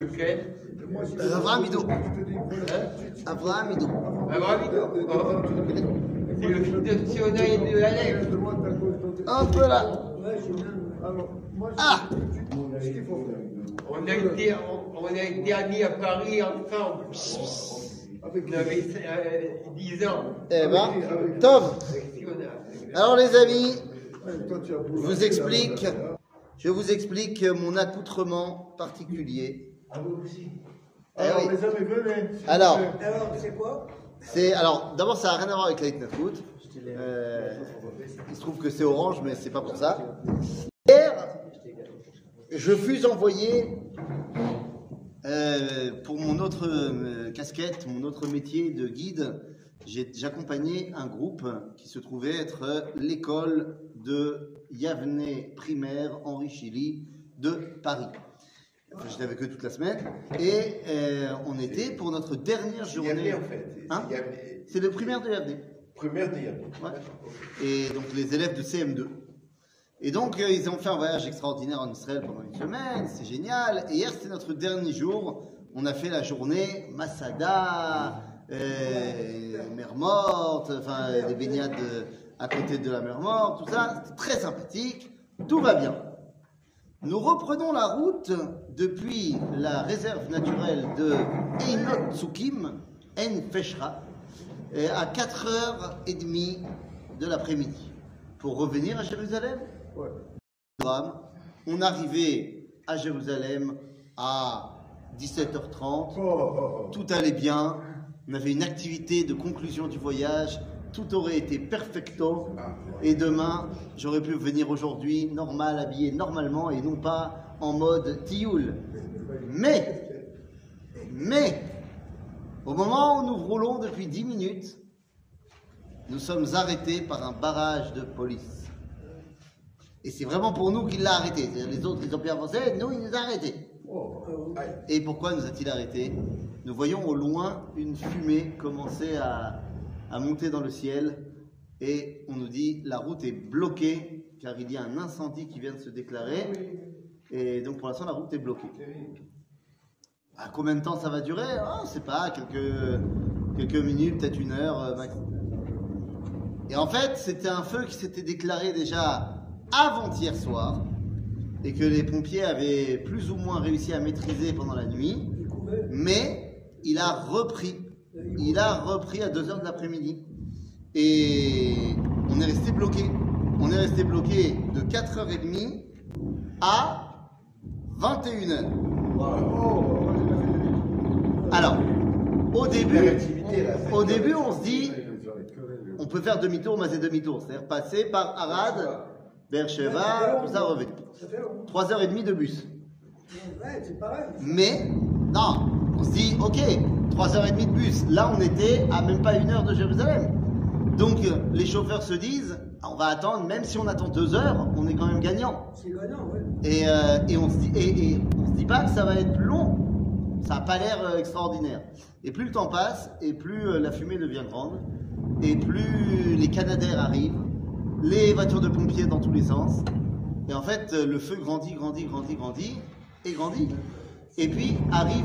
Lequel Euh, Avraham Ido. Hein Avraham Ido. Abraham Oh, C'est le fils de Siona et de. Un peu là. Ah On a été, on, on a été amis à Paris ensemble. On avait euh, 10 ans. Eh ben, Tom. Alors les amis, je vous explique, je vous explique mon accoutrement particulier. Eh Alors, oui. les amis, venez. Alors, Alors, c'est quoi c'est alors d'abord ça n'a rien à voir avec la Hitnakut. Euh, il se trouve que c'est orange, mais c'est pas pour ça. Hier, je fus envoyé euh, pour mon autre euh, casquette, mon autre métier de guide. J'accompagnais un groupe qui se trouvait être l'école de Yavne primaire Henri Chili de Paris. J'étais avec eux toute la semaine et euh, on était pour notre dernière journée. Yavne, en fait. Hein. C'est le primaire de Yavne. Première de Yavne. Ouais. Et donc les élèves de CM2. Et donc euh, ils ont fait un voyage extraordinaire en Israël pendant une semaine, c'est génial. Et hier c'était notre dernier jour, on a fait la journée Masada, euh, mer morte, enfin des baignades euh, à côté de la mer morte, tout ça, c'était très sympathique, tout va bien. Nous reprenons la route depuis la réserve naturelle de Einot Tsukim, En Feshra, et à 4h30 de l'après-midi pour revenir à Jérusalem. Ouais. On arrivait à Jérusalem à 17h30, Oh, oh, oh. tout allait bien, on avait une activité de conclusion du voyage, tout aurait été perfecto, et demain, j'aurais pu venir aujourd'hui normal, habillé normalement, et non pas en mode tioul. Mais, mais, au moment où nous roulons depuis 10 minutes, nous sommes arrêtés par un barrage de police. Et c'est vraiment pour nous qu'il l'a arrêté. Les autres, ils ont pu avancer, nous, il nous a arrêtés. Et pourquoi nous a-t-il arrêtés? Nous voyons au loin une fumée commencer à, à monter dans le ciel et on nous dit la route est bloquée car il y a un incendie qui vient de se déclarer et donc pour l'instant la route est bloquée. À combien de temps ça va durer? Oh, On ne sait pas, quelques, quelques minutes, peut-être une heure euh, max. Et en fait, c'était un feu qui s'était déclaré déjà avant-hier soir et que les pompiers avaient plus ou moins réussi à maîtriser pendant la nuit, mais il a repris. Il a repris à 2h de l'après-midi. Et on est resté bloqué. On est resté bloqué de 4h30 à 21h. Alors, au début, au début, on se dit, on peut faire demi-tour, mais c'est demi-tour. C'est-à-dire passer par Arad, Beersheba, tout ça, revenir. Ça fait long. 3h30 de bus. Mais, non, on se dit, ok, 3h30 de bus. Là, on était à même pas une heure de Jérusalem. Donc, euh, les chauffeurs se disent, ah, on va attendre, même si on attend deux heures, on est quand même gagnant. C'est gagnant, ouais. Et, euh, et on se dit, et, et on se dit pas que ça va être plus long. Ça n'a pas l'air euh, extraordinaire. Et plus le temps passe, et plus la fumée devient grande, et plus les canadaires arrivent, les voitures de pompiers dans tous les sens. Et en fait, le feu grandit, grandit, grandit, grandit, et grandit. Et puis arrive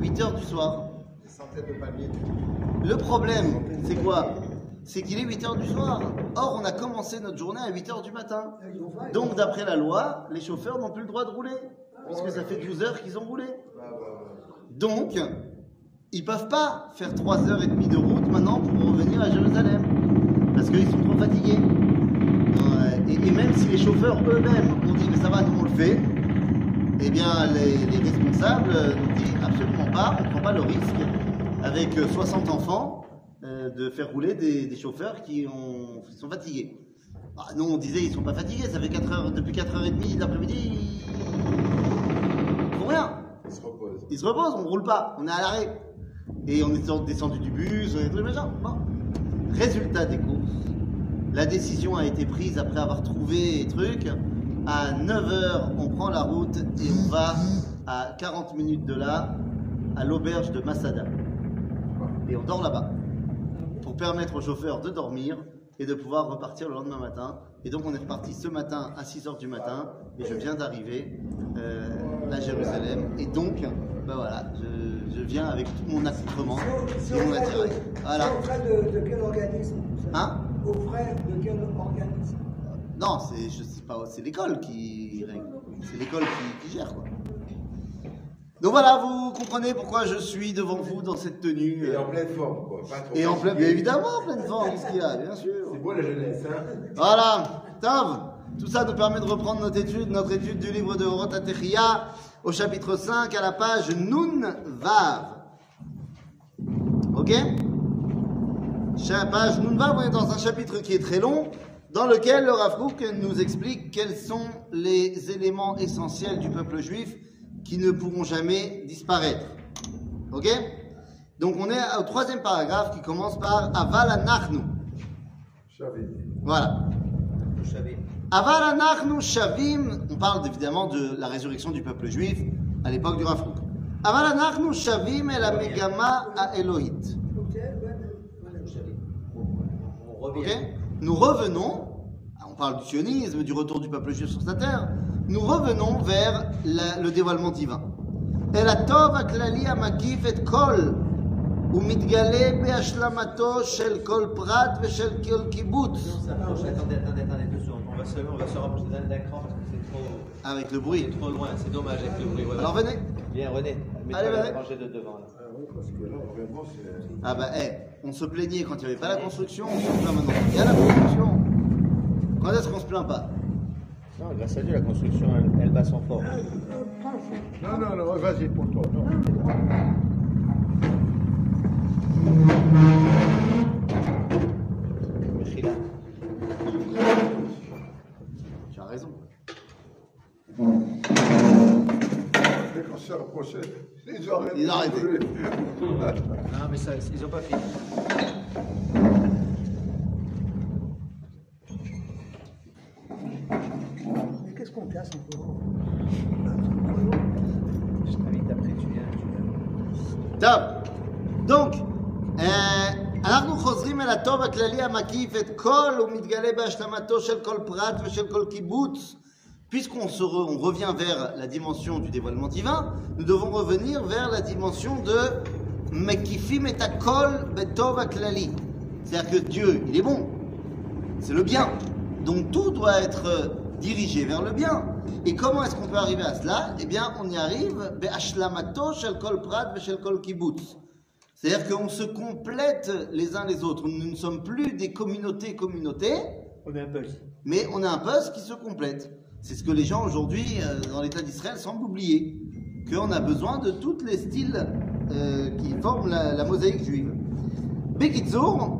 8 heures du soir. Des centaines de palmiers. Le problème, c'est quoi? C'est qu'il est 8 heures du soir. Or, on a commencé notre journée à 8 heures du matin. Donc, d'après la loi, les chauffeurs n'ont plus le droit de rouler, puisque ça fait 12 heures qu'ils ont roulé. Donc, ils peuvent pas faire 3h30 de route maintenant pour revenir à Jérusalem, parce qu'ils sont trop fatigués. Et même si les chauffeurs eux-mêmes ont dit, mais ça va, nous on le fait, eh bien, les, les responsables nous disent absolument pas, on ne prend pas le risque, avec euh, 60 enfants, euh, de faire rouler des, des chauffeurs qui, ont, qui sont fatigués. Ah, nous, on disait, ils sont pas fatigués, ça fait 4 heures, depuis 4h30 de l'après-midi, ils font rien. Il se repose. Ils se reposent, on roule pas, on est à l'arrêt. Et on est descendu du bus, on est trucs machin. Bon. Résultat des courses, la décision a été prise après avoir trouvé les trucs. À 9h, on prend la route et on va à 40 minutes de là, à l'auberge de Masada. Et on dort là-bas. Pour permettre aux chauffeurs de dormir et de pouvoir repartir le lendemain matin. Et donc on est reparti ce matin à 6h du matin et je viens d'arriver. Euh, à Jérusalem. Et donc, ben voilà, je, je viens avec tout mon accoutrement et au mon attirail. de, Voilà. c'est au frais de, de quel organisme Hein? Au frais de quel organisme? Non, c'est je sais pas, c'est l'école qui règle. C'est l'école qui, qui gère quoi. Donc voilà, vous comprenez pourquoi je suis devant vous dans cette tenue. Et euh, en pleine forme, quoi. Pas trop Et en plein, fatigué. bien évidemment, en pleine forme, qu'est-ce qu'il y a, bien sûr. C'est beau la jeunesse, hein Voilà, Tov. Tout ça nous permet de reprendre notre étude, notre étude du livre de Rotatechia au chapitre 5 à la page Nun Vav. Ok Page Nun Vav, on est dans un chapitre qui est très long, dans lequel le Rav Kook nous explique quels sont les éléments essentiels du peuple juif qui ne pourront jamais disparaître. Ok? Donc on est au troisième paragraphe qui commence par Aval Anachnu. Voilà. Vous savez. Aval anachnu shavim, on parle évidemment de la résurrection du peuple juif à l'époque du Rav Kook. Aval anachnu shavim el amegama revient. Ok? Nous revenons, on parle du sionisme, du retour du peuple juif sur sa terre, nous revenons vers la- le dévoilement divin. El atov הכללי המקיף את כל ומתגלה בהשלמתו של כל פרט ושל כל קיבוץ. On s'approche. Attendez, attendez, attendez deux secondes. On va se, on va se rapprocher d'un d'écran parce que c'est trop, Avec le bruit. c'est trop loin. C'est dommage avec le bruit. Voilà. Alors venez. Viens, René. Mets-toi Allez, la venez. rangée de devant. Là. Ah oui, parce que là, vraiment, c'est. Ah bah, eh, on se plaignait quand il n'y avait pas la construction, on se plaint maintenant. Il y a la construction. Quand est-ce qu'on se plaint pas Non, grâce à Dieu, la construction, elle, elle bat son fort. Non, non, non, vas-y pour toi. Non. Tu as raison. Dès qu'on s'est rapproché, ils ont arrêté. Ils ont arrêté. Non, mais ça, ils ont pas fini. Mais qu'est-ce qu'on casse encore Je t'invite après, tu viens. Tu viens. טוב, donc, אה, אנחנו חוזרים אל הטוב הכללי המקיף את כל ומתגלה בהשלמתו של כל פרט ושל כל קיבוץ. Puisqu'on se re- on revient vers la dimension du dévoilement divin, nous devons revenir vers la dimension de Mekifim et Akol Betov Aklali. C'est-à-dire que Dieu, il est bon, c'est le bien. Donc tout doit être euh, dirigé vers le bien. Et comment est-ce qu'on peut arriver à cela? Eh bien, on y arrive shel kol shel kol kibbutz. C'est-à-dire qu'on se complète les uns les autres. Nous ne sommes plus des communautés communautés. On est un puzzle. Mais on a un puzzle qui se complète. C'est ce que les gens aujourd'hui euh, dans l'État d'Israël semblent oublier, qu'on a besoin de tous les styles euh, qui forment la, mosaïque juive. Bekitzour,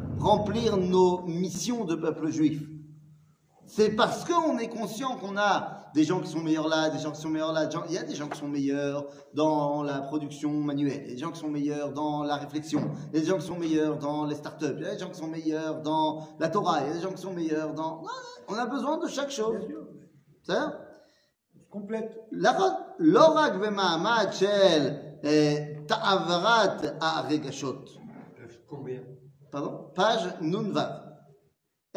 remplir nos missions de peuple juif. C'est parce qu'on est conscient qu'on a des gens qui sont meilleurs là, des gens qui sont meilleurs là. Il y a des gens qui sont meilleurs dans la production manuelle, des gens qui sont meilleurs dans la réflexion, des gens qui sont meilleurs dans les startups, des gens qui sont meilleurs dans la Torah, des gens qui sont meilleurs dans. On a besoin de chaque chose. C'est ça Complète. L'orak v'ma'amad shel eh, ta'avrat ha'regashot. Euh, combien? פרדון, פאז' נ"ו.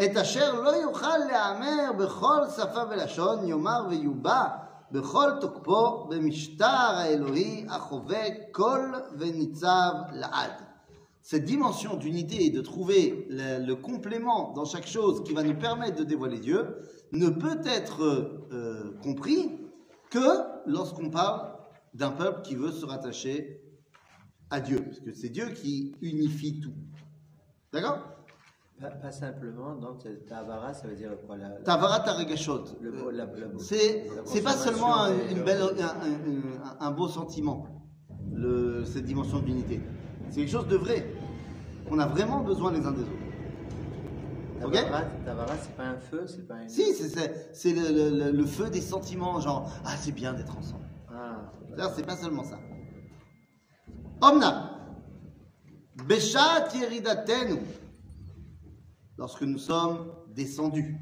את אשר לא יוכל להיאמר בכל שפה ולשון, יאמר ויובע בכל תוקפו במשטר האלוהי החווה כל וניצב לעד. Cette dimension d'unité et de trouver le, le complément dans chaque chose qui va nous permettre de dévoiler Dieu ne peut être euh, compris que lorsqu'on parle d'un peuple qui veut se rattacher à Dieu, parce que c'est Dieu qui unifie tout. D'accord? Pas, pas simplement, donc Tavara, ça veut dire quoi la, la- la, la, C'est pas seulement un, et une le- belle, un, un- un beau sentiment, le, cette dimension d'unité. C'est quelque chose de vrai. On a vraiment besoin les uns des autres. Tavara, Tavara, c'est pas un feu, c'est pas un. Si, c'est- le, le- le- le feu des sentiments, genre, ah, c'est bien d'être ensemble. Ah, c'est pas seulement ça. Omna, Beshat Yeridatenu, lorsque nous sommes descendus.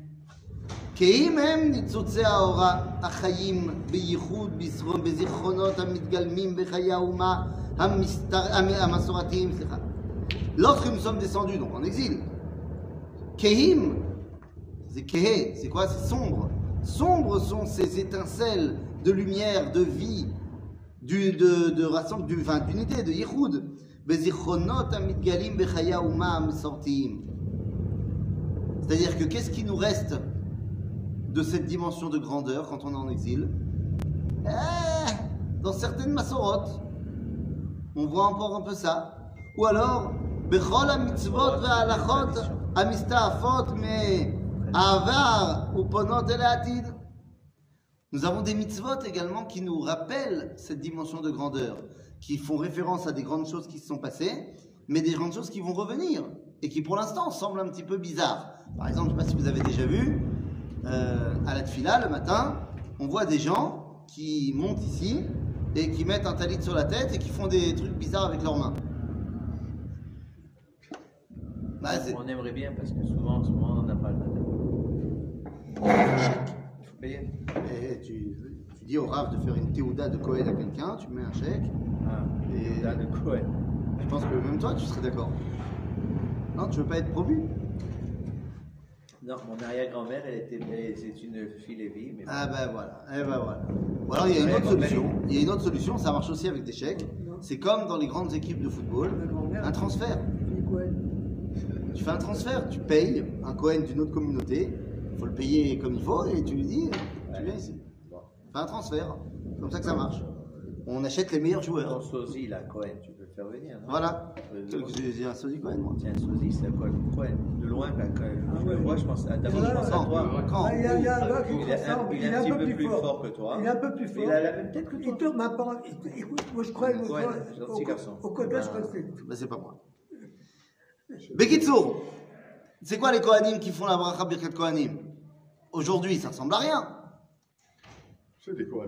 כי אם הם ניצוצי האורה החיים בייחוד בזכר- בזיכרונות המתגלמים בחיי האומה המסתר, המ- המסורתיים, סליחה. Lorsque nous sommes descendus, donc en exil, Kehim, c'est Kehe, c'est quoi C'est sombre. Sombres sont ces étincelles de lumière, de vie, du, de, de rassemble, du, enfin, d'unité, de Yichud. בזיכרונות המתגלים בחיי האומה המסורתיים. C'est-à-dire que qu'est-ce qui nous reste de cette dimension de grandeur quand on est en exil Eh, Dans certaines masorotes, on voit encore un peu ça. Ou alors, בכל המצוות וההלכות המסתעפות מהעבר ופונות אל העתיד. Nous avons des mitzvot également qui nous rappellent cette dimension de grandeur, qui font référence à des grandes choses qui se sont passées, mais des grandes choses qui vont revenir et qui pour l'instant semblent un petit peu bizarres. Par exemple, je ne sais pas si vous avez déjà vu, euh, à la tfila le matin, on voit des gens qui montent ici et qui mettent un talit sur la tête et qui font des trucs bizarres avec leurs mains. Bah, On aimerait bien parce que souvent, en ce moment, on n'a pas le Il faut payer. et tu, tu dis au Rav de faire une théouda de Cohen à quelqu'un, tu mets un chèque, Ah, Et- là, de ouais. je pense que même toi tu serais d'accord. Non, tu veux pas être promu? Non, mon arrière-grand-mère, elle était, c'est une fille mais Ah ben voilà, eh ben voilà. Ou alors il y a une autre bon, solution. Il y a une autre solution, ça marche aussi avec des chèques. C'est comme dans les grandes équipes de football, un transfert. Cohen. Tu fais un transfert, tu payes un Cohen d'une autre communauté, il faut le payer comme il faut et tu lui dis, tu viens ici. Fais un transfert, comme ça que ça marche. On achète les meilleurs ton joueurs. sosie, là, Cohen, tu peux le faire venir, non? Voilà. Euh, J'ai un sosie Cohen moi? Tiens, sosie, c'est quoi Cohen? De loin, ben, quand Ah je le ouais. vois, je pense, à- d'abord, je pense à Quand toi. Quand? Ah, il y a, il y a un gars qui Il est un- il est un un petit peu plus plus fort. fort que toi. Il est un peu plus Mais fort. il a la même tête que toi. Il te m'a pas. Écoute, moi je crois que Ouais, au, gentil garçon. au collège, Ah. je connais. Ben c'est pas moi. Bekitsour, c'est quoi les Kohanim qui font la bracha Birkat Kohanim? Aujourd'hui, ça ressemble à rien. C'est des quoi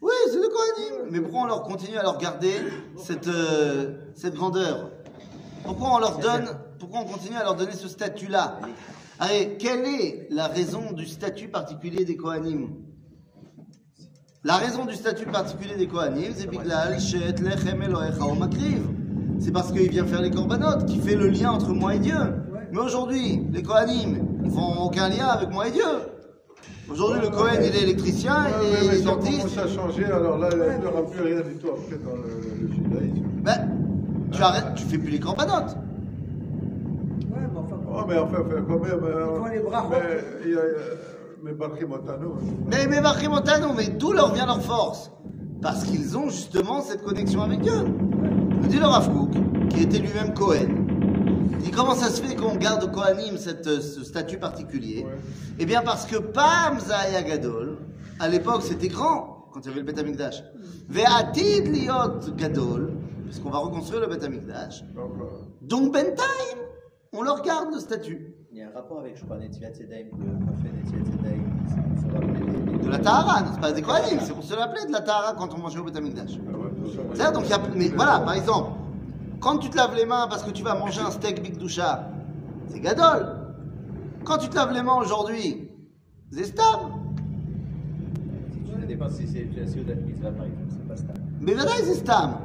Oui, c'est le Kohanim. Mais pourquoi on leur continue à leur garder cette, euh, cette grandeur? Pourquoi on leur donne, pourquoi on continue à leur donner ce statut-là? Allez, quelle est la raison du statut particulier des Kohanim La raison du statut particulier des Kohanim, c'est Biglal, Shet, Lechem, Elohecha, ou Makriv. C'est parce qu'il vient faire les korbanot, qui fait le lien entre moi et Dieu. Mais aujourd'hui, les Kohanim, ils font aucun lien avec moi et Dieu. Aujourd'hui, le Kohen, il est électricien, Ouais, il ouais, mais est ça dentiste. commence à changer, alors là, il n'y aura plus rien du tout après dans le, le judaïsme. Ben, tu arrêtes, tu fais plus les corbanotes. Ouais, mais enfin. Oh, mais enfin, enfin, quand même. font les bras mais, il y a, Mais Barry Montano. Mais, mais Montano, mais d'où leur vient leur force? Parce qu'ils ont justement cette connexion avec Dieu. Nous dit le Rav Kook, qui était lui-même Cohen. Il dit comment ça se fait qu'on garde au Kohanim cette, euh, ce statut particulier Ouais. Eh bien parce que Pam Zaya Gadol, à l'époque c'était grand, quand il y avait le Beth Amikdash. Ve'atid liot Gadol, puisqu'on va reconstruire le Beth Amikdash. Donc, Bentaim, on leur garde le statut. Il y a un rapport avec, je crois, Netilat Sedaim, le qu'on fait Netilat Sedaim, c'est pour se rappeler les- les- De la Tahara, c'est pas des Kohanim, c'est pour se l'appeler de la Tahara quand on mangeait au Beth Amikdash. ah ouais, donc, il y a, mais voilà, par exemple, quand tu te laves les mains parce que tu vas manger un steak Big Doucha, c'est Gadol. Quand tu te laves les mains aujourd'hui, c'est Stam. Ça dépend si c'est la Seudat Mitzvah, par exemple, c'est pas ça. Mais voilà, c'est Stam.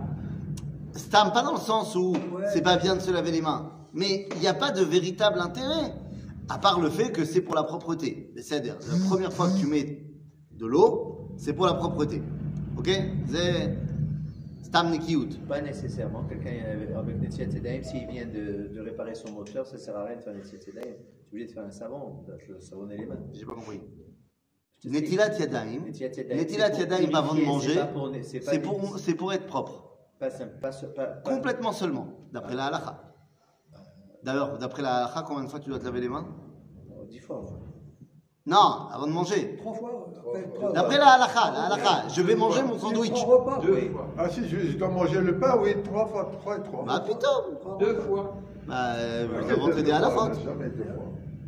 Stam, pas dans le sens où Ouais. c'est pas bien de se laver les mains. Mais il n'y a pas de véritable intérêt. À part le fait que c'est pour la propreté. C'est-à-dire, la première fois que tu mets de l'eau, c'est pour la propreté. Ok? C'est. Pas nécessairement. Quelqu'un avec- avec Sedaim, s'il vient de, de réparer son moteur, ça sert à rien de faire Sedaim. Tu es obligé de faire un savon, le savonner les mains. J'ai pas compris. Netilat Yadayim. Netilat Yadayim avant de manger, c'est pour- être propre. Pas simple, pas, pas, pas- Complètement seulement, d'après la halakha. D'ailleurs, d'après la halakha, combien de fois tu dois te laver les mains? Oh, Dix fois. Non, avant de manger. Trois fois. D'après la halakha, la halakha, je vais manger mon sandwich. Trois repas. Deux fois. Ah si, je, je dois manger le pain, oui, trois fois, trois et trois. Bah putain Deux fois. Bah, vous halakhot. Jamais deux fois.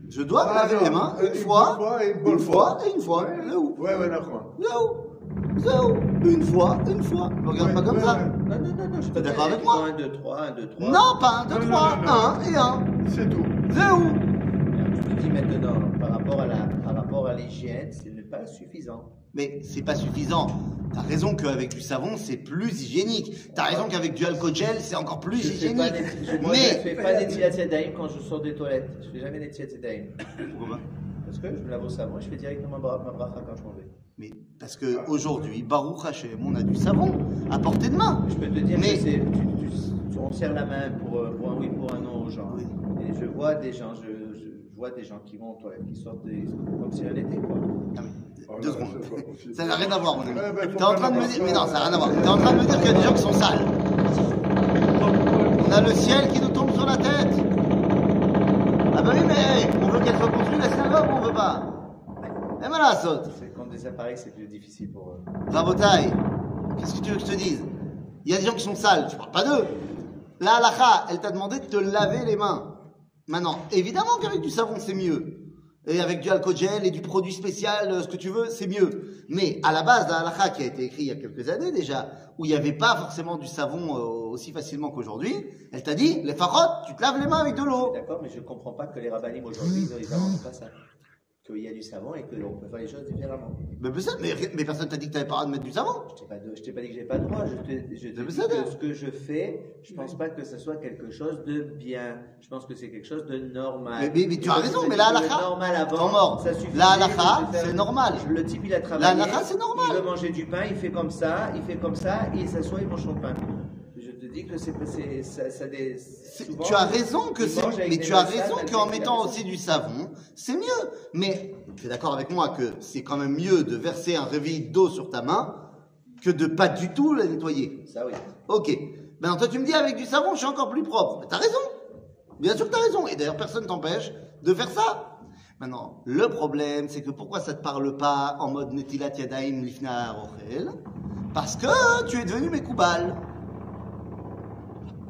Je dois me Ah, laver les mains une fois, et une fois et une fois. Ouais, Là où ouais, ouais, d'accord. Là où Zéro. Une fois, une fois. Ne regarde pas comme Ouais, ça. ouais, Non, non, non, non, je suis T'es pas d'accord avec moi 1, 2, 3, 1, 2, 3. Non, pas un, deux, Non, non, trois. non, non. Un et un. C'est tout. Zéro. Je te dis maintenant, par rapport à la, rapport à l'hygiène, ce n'est pas suffisant. Mais c'est pas suffisant. T'as raison qu'avec du savon, c'est plus hygiénique. T'as raison qu'avec du alcool gel, c'est encore plus Je fais pas hygiénique. des- je- moi, je Mais. fais pas des quand je sors des toilettes. Je fais jamais des Tzilat Yadayim. Pourquoi Parce que je me lave au savon, je fais directement ma ma bracha quand je m'en vais. Mais parce que aujourd'hui, Baruch Hashem, on a du savon à portée de main. Je peux te dire Mais- que tu, tu- tu- on serre la main pour, euh, pour un oui, pour un non aux gens. Oui. Et je vois des gens, je, je- je vois des gens qui vont aux toilettes, qui sortent des, comme si elle était quoi. Non, mais, Oh, deux non, secondes. Ça n'a rien à voir, mon ami. Ben, faut T'es en train de me dire. Mais non, ça n'a rien à voir. T'es en train de me dire qu'il y a des gens qui sont sales. On a le ciel qui nous tombe sur la tête. Ah bah oui, mais on veut qu'elle soit construite la synagogue ou on veut pas Eh ben là, saute. C'est quand des appareils, c'est plus difficile pour eux. Rabotaille, qu'est-ce que tu veux que je te dise? Il y a des gens qui sont sales, tu parles pas d'eux. La halakha, elle t'a demandé de te laver les mains. Maintenant, évidemment qu'avec du savon, c'est mieux. Et avec du alcool gel et du produit spécial, euh, ce que tu veux, c'est mieux. Mais à la base, la halakha qui a été écrite il y a quelques années déjà, où il n'y avait pas forcément du savon euh, aussi facilement qu'aujourd'hui, elle t'a dit, les farottes, tu te laves les mains avec de l'eau. D'accord, mais je comprends pas que les rabbinim aujourd'hui, ils n'inventent pas ça. Qu'il y a du savon et qu'on peut faire les choses différemment. Mais, mais, mais, personne t'a dit que t'avais pas le droit de mettre du savon. Je t'ai pas, de- je t'ai pas dit que j'ai pas le droit. Je te, je te Mais dis ça, que ce que je fais, je pense pas que ce soit quelque chose de bien. Je pense que c'est quelque chose de normal. Mais- tu as raison, mais dis la que normal avant, mort. ça suffit. La halakha, c'est normal. Le type, il a travaillé. La c'est normal. Il veut manger du pain, il fait comme ça, il fait comme ça, et il s'assoit, il mange son pain. Dis que c'est, c'est, ça, ça des, C'est- souvent, tu as raison que c'est, mais tu as raison qu'en mettant aussi du savon, c'est mieux. Mais tu es d'accord avec moi que c'est quand même mieux de verser un réveil d'eau sur ta main que de pas du tout la nettoyer. Ça, oui. Ok. Maintenant, toi, tu me dis avec du savon, je suis encore plus propre. Mais t'as raison. Bien sûr que t'as raison. Et d'ailleurs, personne t'empêche de faire ça. Maintenant, le problème, c'est que pourquoi ça te parle pas en mode Netilat Yadaim Lifna Rochel? Parce que tu es devenu Mekoubal.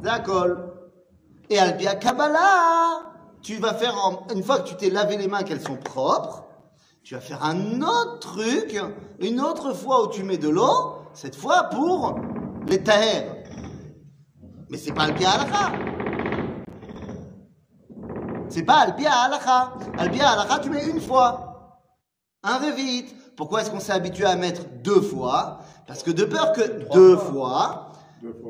D'accord. Et Albia Kabbalah, tu vas faire, une fois que tu t'es lavé les mains, qu'elles sont propres, tu vas faire un autre truc, une autre fois où tu mets de l'eau, cette fois pour les taher. Mais c'est pas Albia Halakha. C'est pas Albia Halakha. Albia Halakha, tu mets une fois. Un révite. Pourquoi est-ce qu'on s'est habitué à mettre deux fois? Parce que de peur que fois Deux fois.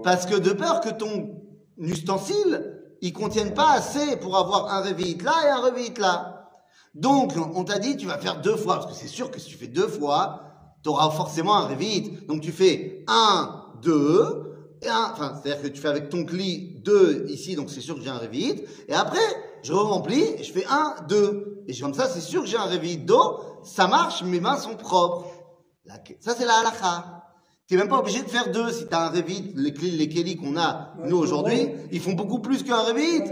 parce que de peur que ton ustensile, il contienne pas assez pour avoir un révite là et un révite là. Donc, on t'a dit, tu vas faire deux fois, parce que c'est sûr que si tu fais deux fois, tu auras forcément un révite. Donc, tu fais un, deux, et un, enfin, c'est-à-dire que tu fais avec ton cli deux ici, donc c'est sûr que j'ai un révite. Et après, je remplis, et je fais un, deux. Et comme ça, c'est sûr que j'ai un révite d'eau, ça marche, mes mains sont propres. Ça, c'est la halakha. Tu n'es même pas obligé de faire deux. Si tu as un Revit, les les Kelly qu'on a, nous, aujourd'hui, ils font beaucoup plus qu'un Revit.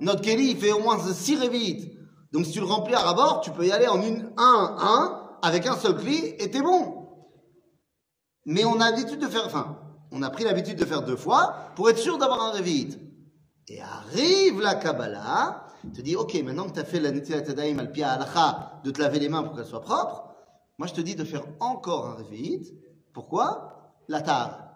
Notre Kelly, il fait au moins six Revit. Donc, si tu le remplis à rabord, tu peux y aller en une, un, un, avec un seul cli, et t'es bon. Mais on a l'habitude de faire, enfin, on a pris l'habitude de faire deux fois pour être sûr d'avoir un Revit. Et arrive la Kabbalah, te dit, ok, maintenant que tu as fait la Netilat Tadaim al Pia Halacha, de te laver les mains pour qu'elles soient propres, moi je te dis de faire encore un Revit. Pourquoi? La.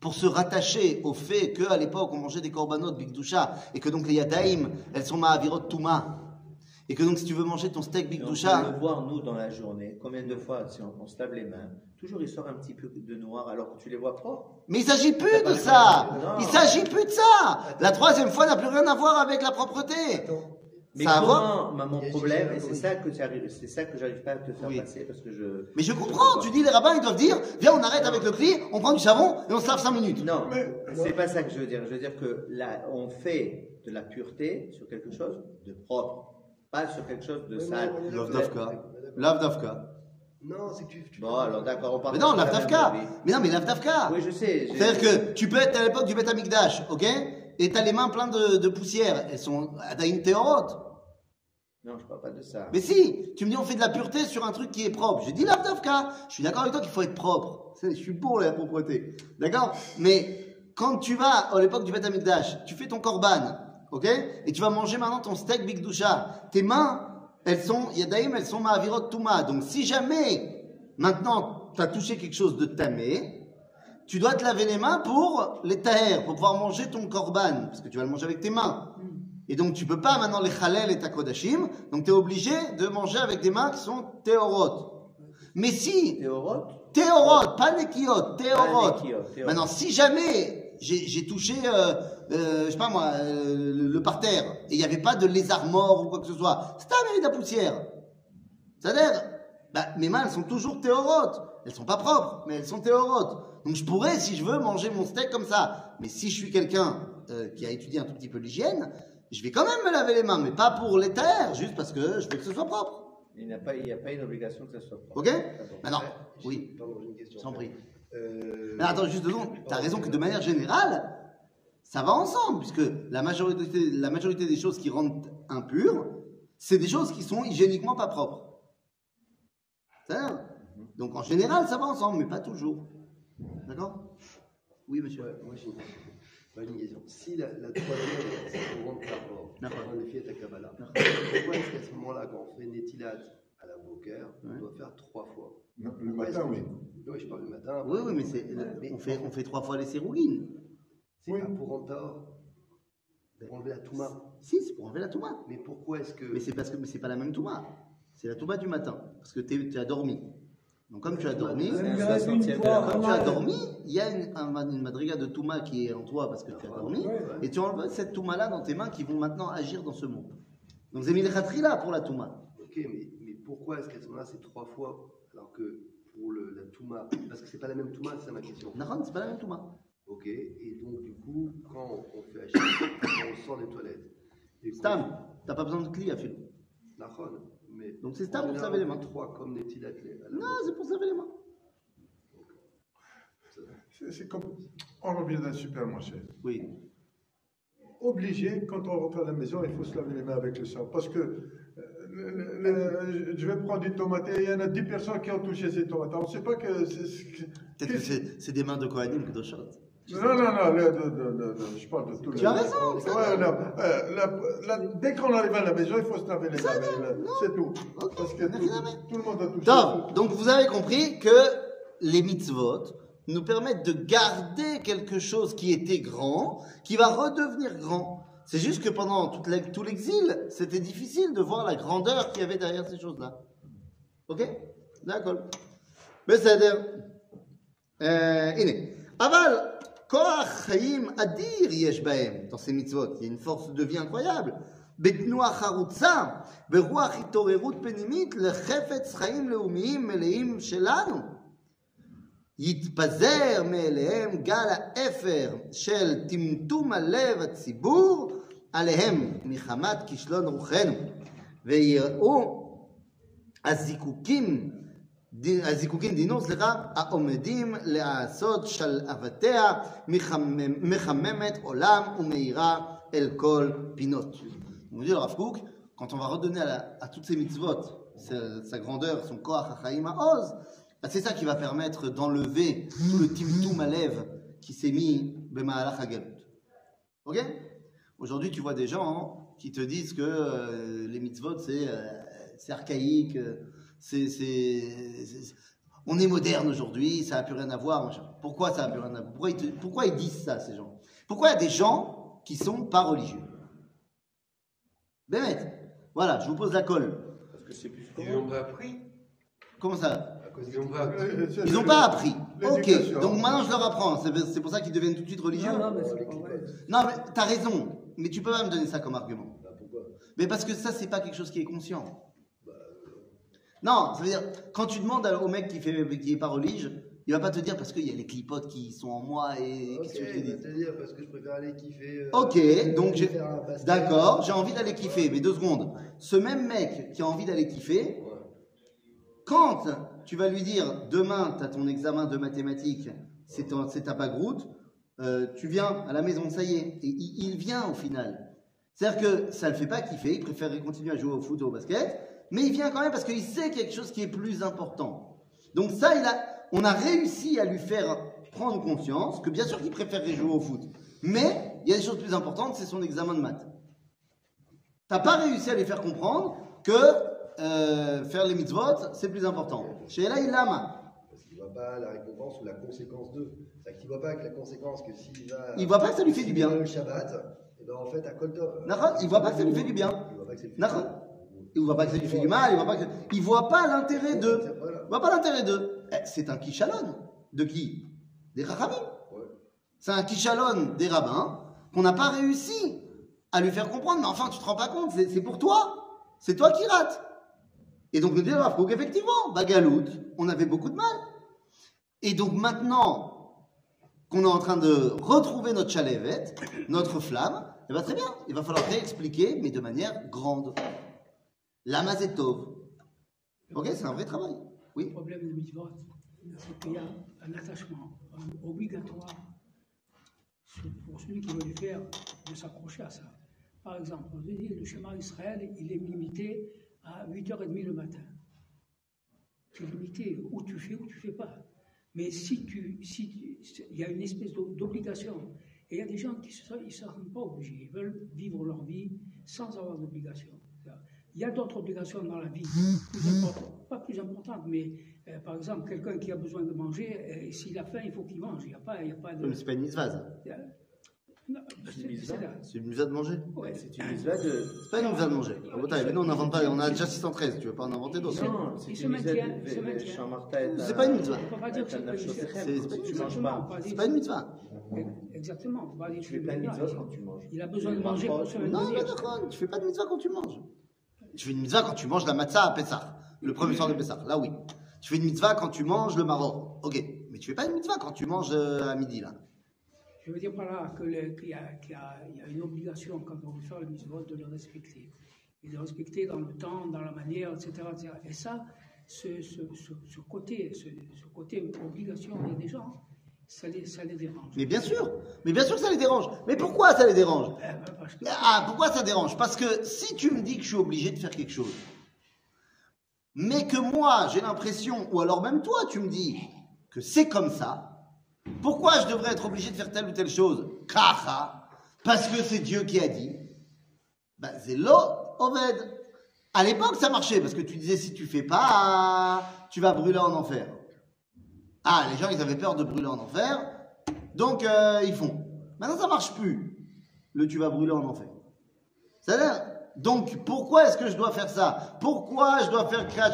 Pour se rattacher au fait qu'à l'époque on mangeait des korbanot bigdusha et que donc les yadaim, elles sont ma'avirot touma. Et que donc si tu veux manger ton steak Et on peut bigdusha, le voir, nous, dans la journée, combien de fois, si on, on se lave les mains, toujours il sort un petit peu de noir alors que tu les vois propres. mais il s'agit plus de ça. Il s'agit plus de ça. La troisième fois n'a plus rien à voir avec la propreté. Mais Ça comment, mon problème, et c'est ça que tu arrives, c'est ça que j'arrive pas à te faire Oui. passer parce que je. Mais je comprends. Tu dis les rabbins ils doivent dire, viens on arrête avec le cli, on prend du savon et on se lave cinq minutes. Non, c'est pas ça que je veux dire. Je veux dire que là, on fait de la pureté sur quelque chose de propre, pas sur quelque chose de sale. Love Dafka. Love Dafka. Non, c'est que tu. tu- Bon, alors d'accord, on parle Mais non, pas Love de la même Dafka. vie. Mais non, mais Love Dafka. Oui, je sais. C'est-à-dire que tu peux être à l'époque du Beth Amikdash, ok? Et t'as les mains pleines de, de poussière. Elles sont à une théorote. Non, je parle pas de ça. Mais si, tu me dis on fait de la pureté sur un truc qui est propre. J'ai dit l'Avdavka. Je suis d'accord avec toi qu'il faut être propre. Je suis pour la propreté. D'accord? Mais quand tu vas à l'époque du Beth tu fais ton korban, ok? Et tu vas manger maintenant ton steak Big Dusha. Tes mains, elles sont, Yadaim, elles sont Ma'avirot Touma. Donc si jamais, maintenant, tu as touché quelque chose de tamé, tu dois te laver les mains pour les taher, pour pouvoir manger ton korban, parce que tu vas le manger avec tes mains. Et donc tu peux pas maintenant les chalel et ta kodashim, donc tu es obligé de manger avec des mains qui sont théorotes. Mais si, Théorote théorotes, pas nekiot, théorotes. théorotes. Maintenant, si jamais j'ai touché, euh, euh, je sais pas moi, euh, le, parterre, et il n'y avait pas de lézard mort ou quoi que ce soit, c'est un de la poussière. C'est-à-dire, bah, mes mains, elles sont toujours théorotes. Elles sont pas propres, mais elles sont théorotes. Donc je pourrais, si je veux, manger mon steak comme ça. Mais si je suis quelqu'un euh, qui a étudié un tout petit peu l'hygiène, je vais quand même me laver les mains, mais pas pour les taire, juste parce que je veux que ce soit propre. Il n'y a, pas- a une obligation que ce soit propre. Ok? D'accord. Maintenant, oui, sans prie. Euh, Mais attends, juste deux secondes. T'as raison que de manière générale, ça va ensemble, puisque la majorité, la majorité des choses qui rendent impures, c'est des choses qui sont hygiéniquement pas propres. Donc en général, ça va ensemble, mais pas toujours. D'accord? Oui, monsieur. Ouais, moi j'ai moi, j'ai une question. Si la, la troisième, c'est pour rendre rapport, D'accord. dans les filles à Kabbalah, pourquoi est-ce qu'à ce moment-là, quand on fait Netilat à la Boker, Ouais. on doit faire trois fois? Le matin, oui. Oui, je parle le matin. Oui, oui, mais c'est, on, fait, on fait trois fois les sérougines. C'est Oui. pas pour rendre tort, pour enlever la Touma. Si, c'est pour enlever la touma. Mais pourquoi est-ce que. Mais c'est parce que mais c'est pas la même touma. C'est la touma du matin, parce que tu as dormi. Donc comme tu as dormi, tu as dormi, il y a une, un- une madriga de Touma qui est en toi parce que tu as dormi, Ouais. et tu enlèves cette Touma-là dans tes mains qui vont maintenant agir dans ce monde. Donc c'est là pour la Touma. Ok, mais, mais pourquoi est-ce qu'à ce moment-là, c'est trois fois alors que pour le, la Touma, parce que c'est pas la même Touma, c'est ma question. Naran, c'est pas la même Touma. Ok, et donc du coup, quand on fait acheter, quand on sort des toilettes. Stam, t'as pas besoin de cli à fil. Nahon, mais. Donc c'est Stam pour laver les mains. Trois comme des petits athlètes. Non, c'est pour se laver les mains. C'est comme. On revient d'un supermarché. Oui. Obligé, quand on rentre à la maison, il faut se laver les mains avec le sang. Parce que euh, le- le- je vais prendre une tomate et il y en a 10 personnes qui ont touché ces tomates. On ne sait pas que. Peut-être que c'est des mains de Kohanim que de Shot. Non, non, non, le- de- de- de- de- je parle de tout le Tu as raison, ça Ouais, va. non, euh, la- la- dès qu'on arrive à la maison, il faut se laver les mains. mais là, C'est tout. Ok, Parce que merci, tout, David. tout le monde a touché. Top. Donc vous avez compris que les mitzvot nous permettent de garder quelque chose qui était grand, qui va redevenir grand. C'est juste que pendant toute la- tout l'exil, c'était difficile de voir la grandeur qu'il y avait derrière ces choses-là. Ok D'accord. בסדר. אה, הנה. אבל כוח חיים אדיר יש בהם, dans ces mitzvot. Il y a une force de vie incroyable. בתנועה חרוצה, ברוח התעוררות פנימית לחפץ חיים לאומיים מלאים שלנו. יתפזר מאליהם גל האפר של טמטום הלב הציבור עליהם מחמת כישלון רוחנו, ויראו הזיקוקים, די- הזיקוקים דינו, סליחה, העומדים לעשות שלהבתיה מחמם- מחממת עולם ומאירה אל כל פינות. On dit le Rav Kook, quand on va redonner à, la- à toutes ces mitzvot sa, sa grandeur, son corps, Chachaim Oz, bah, c'est ça qui va permettre d'enlever tout le timtum à lèvres qui s'est mis Bema'alach Hagalut. Ok Aujourd'hui, tu vois des gens qui te disent que euh, les mitzvot, c'est euh, c'est archaïque, euh, c'est, c'est- c'est- on est moderne aujourd'hui, ça n'a plus rien à voir. machin. Pourquoi ça n'a plus rien à voir? Pourquoi ils, te- pourquoi ils disent ça, ces gens? Pourquoi il y a des gens qui sont pas religieux? Bémet, voilà, je vous pose la colle. Parce que c'est plus Ils commun. ont pas appris. Comment ça? Ils ont pas appris. C'est- Ils n'ont pas appris. Ok, donc maintenant je leur apprends. C'est pour ça qu'ils deviennent tout de suite religieux. Non, non, mais c'est. Non, mais t'as raison. Mais tu peux pas me donner ça comme argument. Bah, pourquoi? Mais parce que ça, c'est pas quelque chose qui est conscient. Non, ça veut dire, quand tu demandes au mec qui fait, qui est pas religieux, il va pas te dire parce qu'il y a les clipotes qui sont en moi et Ok, qu'est-ce que je te il va te dire parce que je préfère aller kiffer. euh, Ok, donc j'ai, d'accord, j'ai envie d'aller kiffer. Mais deux secondes. Ce même mec qui a envie d'aller kiffer, quand tu vas lui dire demain, tu as ton examen de mathématiques, c'est ta bagroute, euh, tu viens à la maison, ça y est. Et il, il vient au final. C'est-à-dire que ça le fait pas kiffer, il préférerait continuer à jouer au foot ou au basket, mais il vient quand même parce qu'il sait quelque chose qui est plus important. Donc ça, il a, on a réussi à lui faire prendre conscience que bien sûr qu'il préférerait jouer au foot, mais il y a des choses plus importantes, c'est son examen de maths. T'as pas réussi à lui faire comprendre que euh, faire les mitzvot, c'est plus important. Chez Ella, il lama. Parce qu'il va voit pas la récompense ou la conséquence d'eux. C'est-à-dire qu'il voit pas que la conséquence que s'il va. Il voit pas que ça lui fait du bien. Le Shabbat, et ben en fait, à Il voit pas que ça lui fait du bien. Il voit pas que ça bien. Il voit pas que ça lui fait du mal, il voit pas que... Il voit pas l'intérêt d'eux. Il voit pas l'intérêt d'eux. Eh, C'est un kishalon. De qui? Des rachamim. C'est un kishalon des rabbins qu'on n'a pas réussi à lui faire comprendre. Mais enfin, tu te rends pas compte, c'est pour toi. C'est toi qui rates. Et donc, nous Rav Kook, effectivement, Bagalout, on avait beaucoup de mal. Et donc maintenant qu'on est en train de retrouver notre chalevet, notre flamme, eh ben très bien, il va falloir réexpliquer, mais de manière grande. Lama Zetov. Ok, c'est un vrai travail. Le Oui. problème de mitzvot, c'est qu'il y a un attachement obligatoire pour celui qui veut les faire de s'accrocher à ça. Par exemple, on dit le schéma Israël, il est limité à 8h30 le matin. C'est limité, ou tu fais ou tu fais pas. Mais si tu, il y a une espèce d'o- d'obligation, et il y a des gens qui ne se rendent pas obligés, ils veulent vivre leur vie sans avoir d'obligation. Il y a d'autres obligations dans la vie, plus importantes, pas plus importantes, mais euh, par exemple, quelqu'un qui a besoin de manger, euh, s'il a faim, il faut qu'il mange. Il n'y a pas, il y a pas de. Mais c'est pas une mitzvah, ça. Non, c'est- mitzvah. une mitzvah de manger. Ouais, C'est une mitzvah de. C'est pas une mitzvah de manger. Mais nous, on n'invente pas, on a déjà 613, tu veux pas en inventer d'autres Non, c'est une mitzvah de. pas une mitzvah. On ne peut pas dire que c'est pas une mitzvah. C'est- pas. C'est pas une mitzvah. Exactement. Tu fais plein de que- mitzvahs quand tu manges. Il a besoin de manger pour pas, se tu- Non, non, tu fais pas de mitzvah quand tu manges. Tu fais une mitzvah quand tu manges la matzah à Pessah, le premier soir de Pessah, là oui. Tu fais une mitzvah quand tu manges le maror, ok. Mais tu fais pas une mitzvah quand tu manges euh, à midi, là. Je veux dire par là qu'il y, a- qu'il y a- il y a une obligation quand on veut faire le mitzvot de le respecter. Et de le respecter dans le temps, dans la manière, etc. etc. Et ça, ce, ce, ce, ce côté, ce, côté obligation, il y a des gens, ça les, ça les dérange. Mais bien sûr, mais bien sûr que ça les dérange. Mais pourquoi ça les dérange? Ah, pourquoi ça dérange? Parce que si tu me dis que je suis obligé de faire quelque chose, mais que moi j'ai l'impression, ou alors même toi tu me dis que c'est comme ça, pourquoi je devrais être obligé de faire telle ou telle chose? Kacha, parce que c'est Dieu qui a dit. Ben, c'est Oved. À l'époque, ça marchait, parce que tu disais si tu fais pas, tu vas brûler en enfer. Ah, les gens, ils avaient peur de brûler en enfer, donc euh, ils font. Maintenant, ça marche plus. Le tu vas brûler en enfer. C'est-à-dire, donc pourquoi est-ce que je dois faire ça? Pourquoi je dois faire Kriyat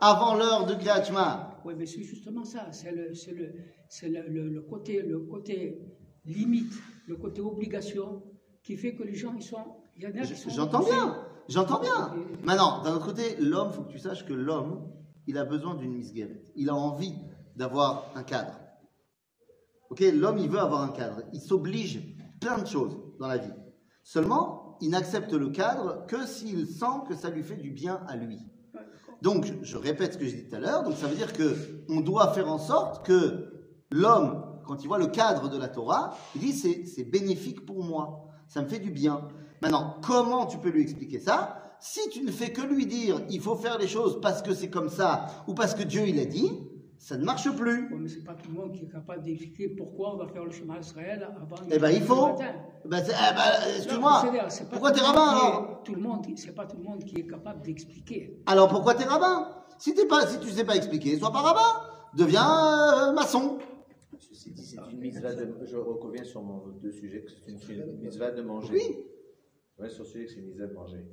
avant l'heure de Kriyat Oui, mais c'est justement ça. C'est le, c'est le, c'est le, le- côté, le côté limite, le côté obligation qui fait que les gens, ils sont. Il. J'entends bien, j'entends bien. Maintenant, d'un autre côté, l'homme, faut que tu saches que l'homme, il a besoin d'une misguerre. Il a envie d'avoir un cadre. Ok, l'homme, il veut avoir un cadre. Il s'oblige plein de choses dans la vie. Seulement, il n'accepte le cadre que s'il sent que ça lui fait du bien à lui. Donc, je- répète ce que j'ai dit tout à l'heure. Donc, ça veut dire que on doit faire en sorte que l'homme, quand il voit le cadre de la Torah, il dit c'est c'est bénéfique pour moi, ça me fait du bien. Maintenant, comment tu peux lui expliquer ça? Si tu ne fais que lui dire il faut faire les choses parce que c'est comme ça ou parce que Dieu il a dit, ça ne marche plus. Oui, mais c'est pas tout le monde qui est capable d'expliquer pourquoi on va faire le chemin d'Israël avant. Eh ben, il faut. le matin. Ben, c'est- eh ben, excuse-moi. Pourquoi t'es rabbin alors? Tout le monde, c'est pas tout le monde qui est capable d'expliquer. Alors pourquoi t'es rabbin? Si t'es pas, si tu sais pas expliquer, sois pas rabbin. Deviens euh, maçon. Ceci dit, c'est une mitzvah de. Je reviens sur mon deux sujets, que c'est une, une mitzvah de manger. Oui. Ouais, sur celui que c'est une mitzvah de manger.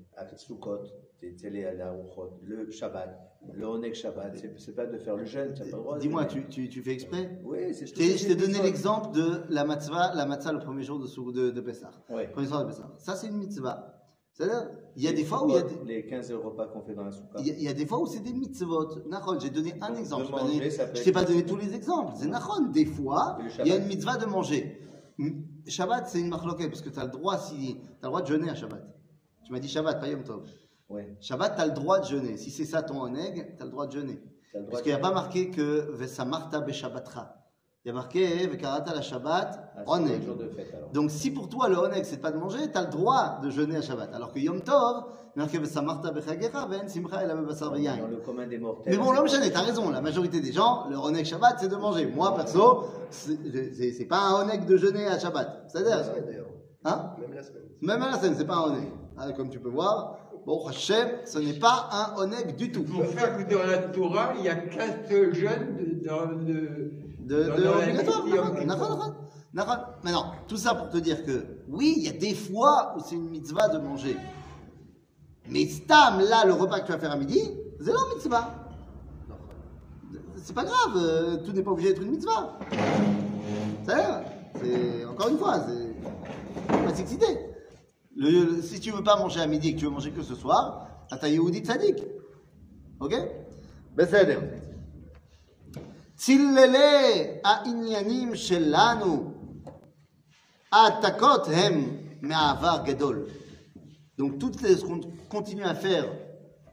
La Rouchot, le Shabbat, le Onek Shabbat, c'est pas de faire le jeûne, t'as pas le droit. de- Dis-moi, tu, tu, tu fais exprès? Oui, c'est Je t'ai- je t'ai donné l'exemple de la matzah, la le premier jour de, de, de Pessah. Ouais. Premier soir de Pessah. Ça, c'est une mitzvah. C'est-à-dire, il y a des fois où il y a des, Les 15 repas qu'on fait dans la soukha. il y a- il y a des fois où c'est des mitzvot. Nahon, j'ai donné un Donc, exemple. Je je t'ai pas donné tous les exemples. C'est Nahon. Des fois, il y a une mitzvah de manger. Shabbat, c'est une marloquette parce que tu as le droit si, t'as le droit de jeûner à Shabbat. Tu m'as dit Shabbat, pas Yom Tov. Ouais. Shabbat, tu as le droit de jeûner. Si c'est ça ton oneg, tu as le droit de jeûner. Droit Parce qu'il n'y a pas marqué que Vesamarta Beshabbatra. Il y a marqué Vekarata la Shabbat, Ah, oneg. Donc si pour toi le oneg c'est pas de manger, tu as le droit de jeûner à Shabbat. Alors que Yom Tov, il y a marqué Vesamarta Bechagecha, Ven Simcha el Basar Dans Yain. le commun des mortels. Mais bon, l'homme gêné, t'as raison, la majorité des gens, le oneg Shabbat c'est de manger. Moi perso, c'est pas un oneg de jeûner à Shabbat. C'est-à-dire. Hein? Même la semaine. Même à la scène, c'est pas un oneg. Hein, comme tu peux voir, bon, Hachem, ce n'est pas un oneg du tout. Pour ça que dans la Torah, il n'y a jeune de- dans le de. Maintenant, tout ça pour te dire que oui, il y a des fois où c'est une mitzvah de manger. Mais Stam, là, le repas que tu vas faire à midi, c'est leur mitzvah. C'est pas grave, euh, tout n'est pas obligé d'être une mitzvah. C'est encore une fois, c'est pas s'exciter. si tu veux pas manger à midi et que tu veux manger que ce soir, à ta Yehudi Tzadik. Ok? Ben, c'est צללי העניינים שלנו, העתקות הם מהעבר גדול. Donc toutes les, ce qu'on continue à faire,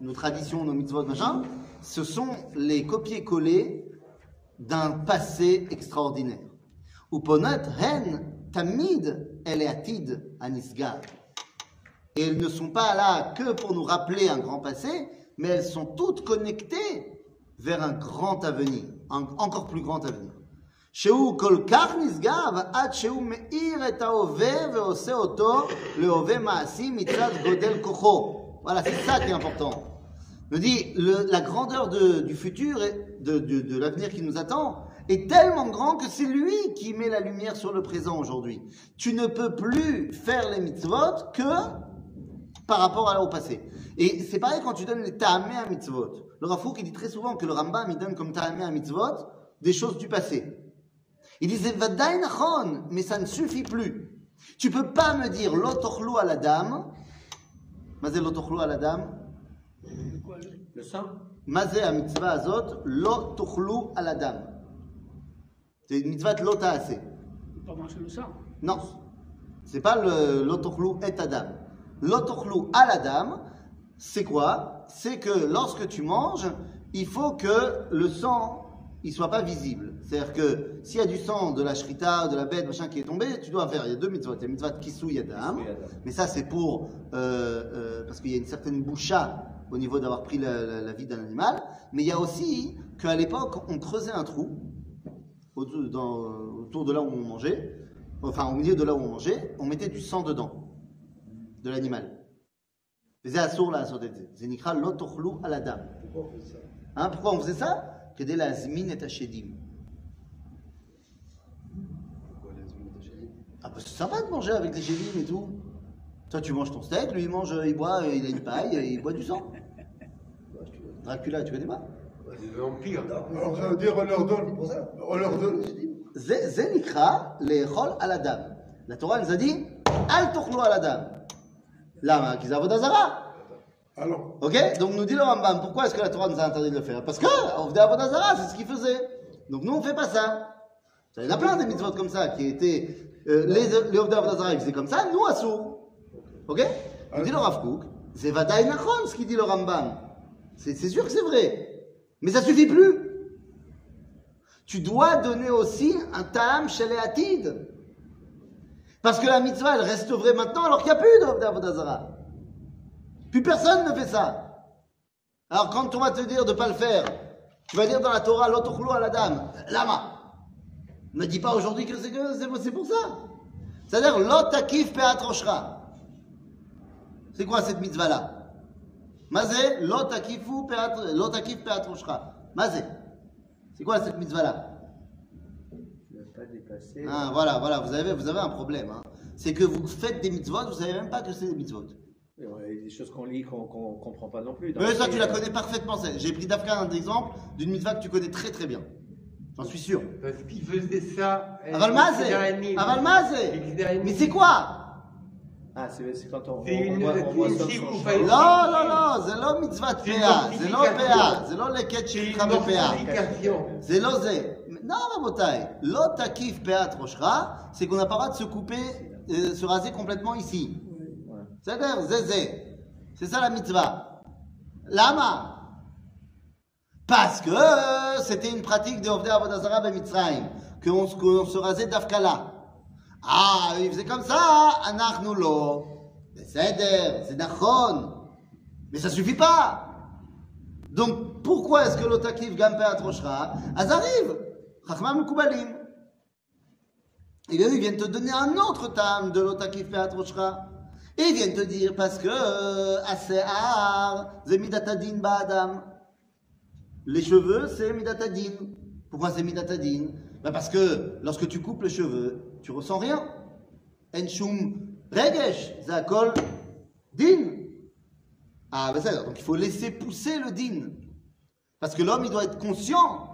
nos traditions, nos mitzvot, machin, ce sont les copier-coller d'un passé extraordinaire. Uponat hen tamid eleatid anisgar. Et elles ne sont pas là que pour nous rappeler un grand passé, mais elles sont toutes connectées vers un grand avenir, un encore plus grand avenir. שהוא כל כך נשגב עד שהוא מאיר את ההווה ועושה אותו להווה מעשי מצד גודל כוחו. Voilà, c'est ça qui est important. Je dis, le- la grandeur de- du futur, et de, de- de l'avenir qui nous attend, est tellement grand que c'est lui qui met la lumière sur le présent aujourd'hui. Tu ne peux plus faire les mitzvot que par rapport à- au passé. Et c'est pareil quand tu donnes les ta'amé à mitzvot. Le Rafouk, il dit très souvent que le Rambam, il donne comme ta'amé à mitzvot des choses du passé. Il disait Vadaï nachon, mais ça ne suffit plus. Tu peux pas me dire l'otochlu à la dame. Mazé l'otochlu à la dame. Le- sang Mazé à mitzvah azot, l'otochlu à la dame. C'est une mitzvah de l'ota assez. Pas manger le sang. Non, c'est pas le l'otochlu et adam. L'otochlu à la dame, c'est quoi? C'est que lorsque tu manges, il faut que le sang il soit pas visible. C'est-à-dire que s'il y a du sang de la shrita, de la bête, machin qui est tombé, tu dois faire. Il y a deux mitzvot. Il y a adam. Kisou yadam. Mais ça, c'est pour euh, euh, parce qu'il y a une certaine boucha au niveau d'avoir pris la, la- la vie d'un animal. Mais il y a aussi qu'à l'époque, on creusait un trou autour, dans- autour de là où on mangeait, enfin au milieu de là où on mangeait, on mettait du sang dedans, de l'animal. C'est assour là, sur C'est nikra l'otochlu à la dame. Pourquoi on fait ça Hein, pourquoi on faisait ça Que dès la zmin et shedim. Pourquoi les hommes ont acheté Ah, parce que c'est sympa de manger avec les chédim et tout. Toi, tu manges ton steak, lui, il mange, il boit, euh, il a une paille, il boit du sang. Dracula, tu connais pas Des vampires. Alors ça veut dire on leur donne. pour ça. On leur donne. זה זה נקרא לאכול על הדם. לתורה nous a dit, אל תאכלו על הדם. Lama, qu'ils Alors. Ok Donc nous dit le Rambam, pourquoi est-ce que la Torah nous a interdit de le faire? Parce que on faisait c'est ce qu'ils faisaient. Donc nous, on ne fait pas ça. Il y en a plein des mitzvot comme ça qui étaient. Euh, les les Avodazara, ils faisaient comme ça, nous, Assou. Ok? Nous dit le Rav Kook, c'est Vadaï Nachon ce qu'il dit le Rambam. C'est sûr que c'est vrai. Mais ça ne suffit plus. Tu dois donner aussi un tam chez parce que la mitzvah elle reste vraie maintenant alors qu'il n'y a plus Zarah. Puis personne ne fait ça. Alors quand on va te dire de ne pas le faire, tu vas dire dans la Torah l'autochlo à la dame, lama. Ne dis pas aujourd'hui que c'est pour ça. C'est-à-dire l'otakif peatroshra. C'est quoi cette mitzvah là Mazé l'otakif peatroshra. Mazé. C'est quoi cette mitzvah là Tu n'as pas dépassé. ah, voilà, voilà, vous avez, vous avez un problème. hein. C'est que vous faites des mitzvot, vous savez même pas que c'est des mitzvot. Il y a des choses qu'on lit qu'on ne comprend pas non plus. Dans Mais la ça, tu la prière. connais parfaitement. ça. J'ai pris d'Afka un exemple d'une mitzvah que tu connais très très bien. J'en suis sûr. Parce qu'il faisait ça. euh, Aval Mazé Xéranim. Aval Mazé Xéranim. Mais c'est quoi Ah, c'est c'est quand on, C'est on, une- voit, on voit c'est son- une son chiffre, chemin. vous לא, לא, לא, זה לא מצוות C'est une פאה, זה לא mortification. פאה, זה לא לקט C'est שלך une בפאה. mortification. זה לא זה. Non, Rabotai, l'autre kif peatroshra, c'est qu'on n'a pas le droit de se couper, euh, se raser complètement ici. C'est-à-dire, zézé. C'est ça la mitzvah. Lama. Parce que c'était une pratique de Ovdé Avodazara ben Mitzrayim, qu'on se rasait d'Afkala. Ah, il faisait comme ça, Anachnulo. C'est Nachon. Mais ça suffit pas. Donc, pourquoi est-ce que l'otakif gampe à Troshra Chachmam Moukubalim. Et bien, ils viennent te donner un autre tam de l'otakif Peatrochra. Et ils viennent te dire parce que euh, Asear, c'est Midatadin Ba'adam. Les cheveux, c'est Midatadin. Pourquoi c'est Midatadin? Ben Parce que lorsque tu coupes les cheveux, tu ressens rien. Enshum Regesh, Zakol Din. Ah, ben ça, donc il faut laisser pousser le din. Parce que l'homme, il doit être conscient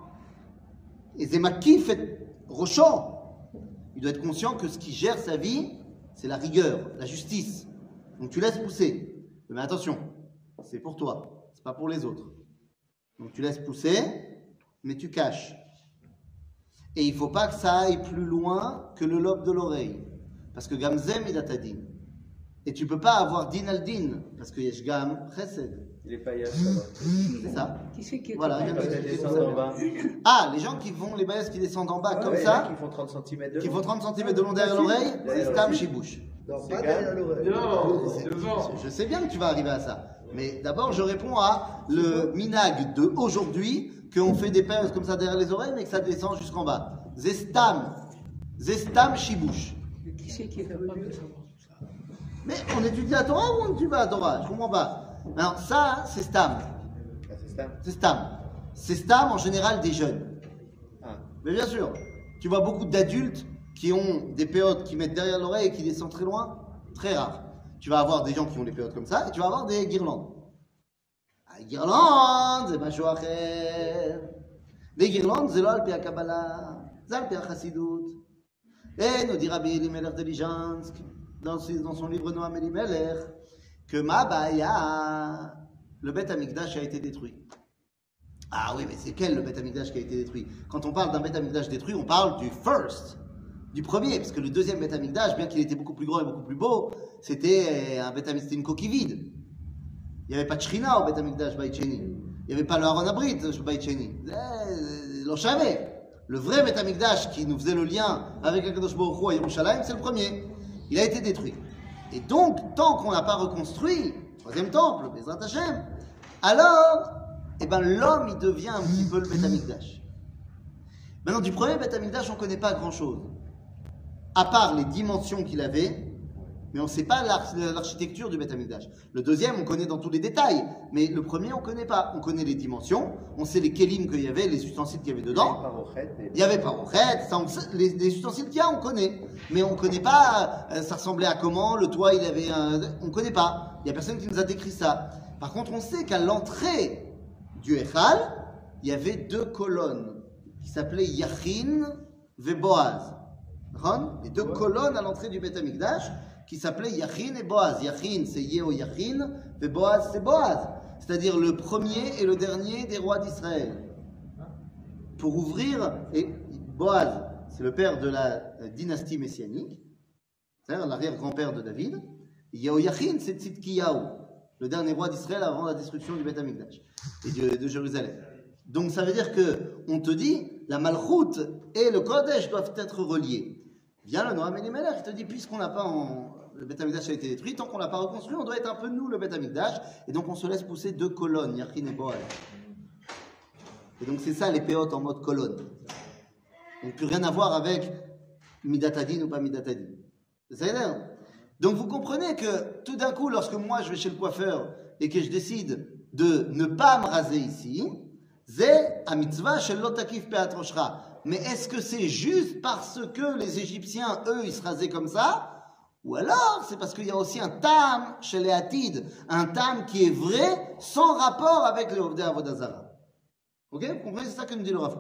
et Zemakif est rochant. Il doit être conscient que ce qui gère sa vie, c'est la rigueur, la justice. Donc tu laisses pousser. Mais attention, c'est pour toi, c'est pas pour les autres. Donc tu laisses pousser, mais tu caches. Et il faut pas que ça aille plus loin que le lobe de l'oreille. Parce que Gamzem il a ta din. Et tu peux pas avoir din al din, parce que yesh gam chesed. Les paillasses. C'est ça. Qui c'est qui est Voilà, descendent en ça. bas. Ah, les gens qui vont, les baisses qui descendent en bas comme Ouais, ça, Qui font 30 cm de qui long. font 30 cm de long derrière l'oreille, c'est stam chez. Non, pas derrière l'oreille. Non, C'est- devant. Je sais bien que tu vas arriver à ça. Mais d'abord, je réponds à le minag de aujourd'hui, qu'on fait des perles comme ça derrière les oreilles, mais que ça descend jusqu'en bas. Zestam. Zestam shibouche. Mais Qui c'est qui est capable de savoir tout ça Mais on étudie la Torah ou on étudie pas la Torah Je comprends pas. Alors ça, ah, c'est Stam. C'est Stam. C'est Stam. En général des jeunes. Ah. Mais bien sûr, tu vois beaucoup d'adultes qui ont des péotes qui mettent derrière l'oreille et qui descendent très loin, très rare. Tu vas avoir des gens qui ont des péotes comme ça et tu vas avoir des guirlandes. Ah, guirlandes, c'est ma Les guirlandes, c'est l'Alpe à Kabbalah, l'Alpe à Chassidut. Et nous dit Rabbi Elimelech de Lijansk, dans, son livre Noam Elimelech, que Mabaya, le Beth Amikdash a été détruit. Ah oui, mais c'est quel le Beth Amikdash qui a été détruit? Quand on parle d'un Beth Amikdash détruit, on parle du first, du premier, parce que le deuxième Beth Amikdash, bien qu'il était beaucoup plus grand et beaucoup plus beau, c'était un Beth Amikdash, une coquille vide. Il n'y avait pas de Shrina au Beth Amikdash Baïcheni. Il n'y avait pas le Aaron Abrit Baïcheni. Eh, L'on savait. Le vrai Beth Amikdash qui nous faisait le lien avec Akadosh Baruch Hu à Yerushalayim, c'est le premier. Il a été détruit. Et donc, tant qu'on n'a pas reconstruit, troisième temple, Bezrat Hashem, alors, eh ben, l'homme, devient un petit peu le Beth Amikdash. Maintenant, du premier Beth Amikdash, on ne connaît pas grand-chose. À part les dimensions qu'il avait, mais on ne sait pas l'arch- l'architecture du Beth Amikdash. Le deuxième, on connaît dans tous les détails, mais le premier, on ne connaît pas. On connaît les dimensions, on sait les kelim qu'il y avait, les ustensiles qu'il y avait dedans. Il n'y avait sait- les, les ustensiles qu'il y a, on connaît. Mais on ne connaît pas, euh, ça ressemblait à comment, le toit, il avait un... On ne connaît pas. Il n'y a personne qui nous a décrit ça. Par contre, on sait qu'à l'entrée du Echal, il y avait deux colonnes qui s'appelaient Yachin et Boaz. Ron Les deux colonnes à l'entrée du Beth Amikdash qui s'appelaient Yachin et Boaz. Yachin, c'est Yeo Yachin, et Boaz, c'est Boaz. C'est-à-dire le premier et le dernier des rois d'Israël pour ouvrir, et Boaz, c'est le père de la dynastie messianique, c'est-à-dire l'arrière-grand-père de David, Yehoiachin, c'est Tzidkiyahu, le dernier roi d'Israël avant la destruction du Beth Amikdash et de, Jérusalem. Donc ça veut dire que on te dit, la Malchut et le Kodesh doivent être reliés. Vient le Noam Elimelech, il te dit, puisqu'on n'a pas en- le Beth Amikdash a été détruit, tant qu'on l'a pas reconstruit, on doit être un peu nous, le Beth Amikdash, et donc on se laisse pousser deux colonnes, Yachin et Boaz. Et donc c'est ça les péotes en mode colonne. Donc plus rien à voir avec Midatadin ou pas Midatadin. C'est ça Donc vous comprenez que tout d'un coup, lorsque moi je vais chez le coiffeur et que je décide de ne pas me raser ici, c'est a mitzvah shel lo takif pe'at roshcha. Mais est-ce que c'est juste parce que les Égyptiens, eux, ils se rasaient comme ça? Ou alors c'est parce qu'il y a aussi un tam chez les Hatides, un tam qui est vrai sans rapport avec le Ovdei Avodazara. Ok? Vous comprenez? C'est ça que nous dit le Rav.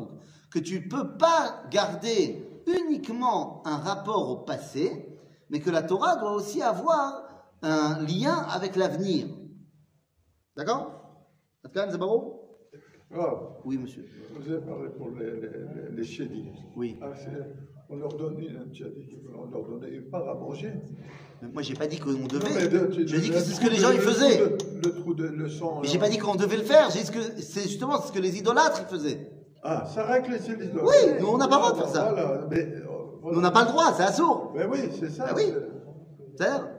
Que tu peux pas garder uniquement un rapport au passé, mais que la Torah doit aussi avoir un lien avec l'avenir. D'accord? Rav, Oui, monsieur. vous avez parlé pour les, les, les, les chédis. Oui. Ah, on leur donnait, qu'on leur donnait une part à manger. Mais moi, j'ai pas dit qu'on devait. de- Je dis le que c'est ce que les gens ils le faisaient. de- Le trou de le sang. Mais j'ai pas dit qu'on devait le faire. J'ai dit que c'est justement ce que les idolâtres ils faisaient. Ah, ça règle les les Oui, nous, on n'a pas le droit de faire ça. Voilà, mais, euh, voilà. Nous, on n'a pas le droit, c'est assourd. Mais oui, c'est ça. Ah oui.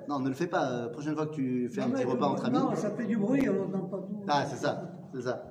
Non, ne le fais pas. euh, prochaine fois que tu fais un petit repas entre amis. Non, ça fait du bruit, on n'entend pas tout. Ah, c'est ça, c'est ça.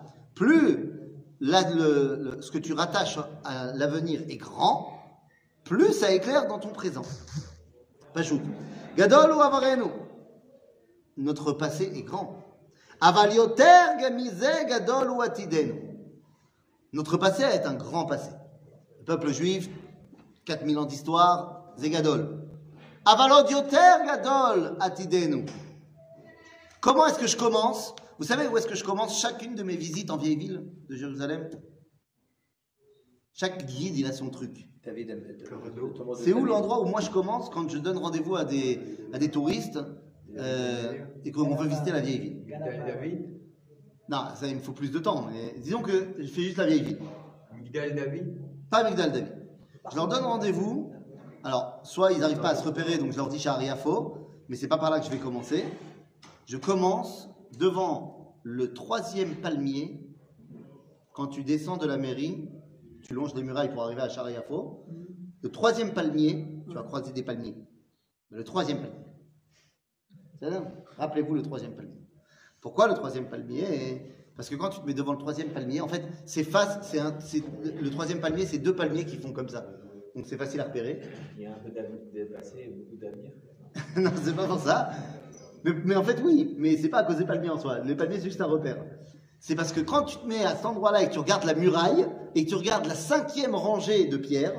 Plus ce que tu rattaches à l'avenir est grand, plus ça éclaire dans ton présent. Pachouk. Gadol ou avarenu? Notre passé est grand. Aval yoter gamize gadol ou atidenu? Notre passé est un grand passé. Le peuple juif, 4000 ans d'histoire, c'est gadol. Avalod yoter gadol atidenu. Comment est-ce que je commence? Vous savez où est-ce que je commence chacune de mes visites en vieille ville de Jérusalem? Chaque guide, il a son truc. C'est où l'endroit où moi je commence quand je donne rendez-vous à des, à des touristes euh, et qu'on veut visiter la vieille ville? Migdal David? Non, ça il me faut plus de temps, mais disons que je fais juste la vieille ville. Migdal David? Pas Migdal David. Je leur donne rendez-vous. Alors, soit ils n'arrivent pas à se repérer, donc je leur dis Shariafo, mais c'est pas par là que je vais commencer. Je commence devant le troisième palmier. Quand tu descends de la mairie, tu longes les murailles pour arriver à Shariafo. Le troisième palmier, tu vas croiser des palmiers. Mais le troisième palmier. Rappelez-vous le troisième palmier. Pourquoi le troisième palmier Parce que quand tu te mets devant le troisième palmier, en fait, c'est face, c'est le troisième palmier, c'est deux palmiers qui font comme ça. Donc c'est facile à repérer. Il y a un peu de passé et beaucoup d'avenir. non, c'est pas pour ça. Mais, mais en fait, oui, mais c'est pas à cause des palmiers en soi. Les palmiers, c'est juste un repère. C'est parce que quand tu te mets à cet endroit-là et que tu regardes la muraille et que tu regardes la cinquième rangée de pierres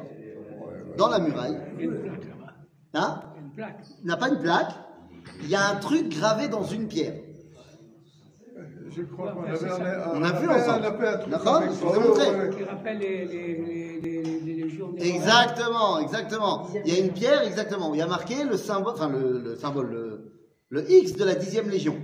dans la muraille, Il y a une plaque là-bas. hein, Il y a une plaque. il n'y a pas une plaque, il y a un truc gravé dans une pierre. Je crois qu'on avait, On a un- vu un- ensemble. D'accord Je vous ai montré. Qui rappelle les, Exactement, exactement. Il y a une pierre, exactement, où il y a marqué le symbole, enfin le, le symbole, le, le X de la dixième légion.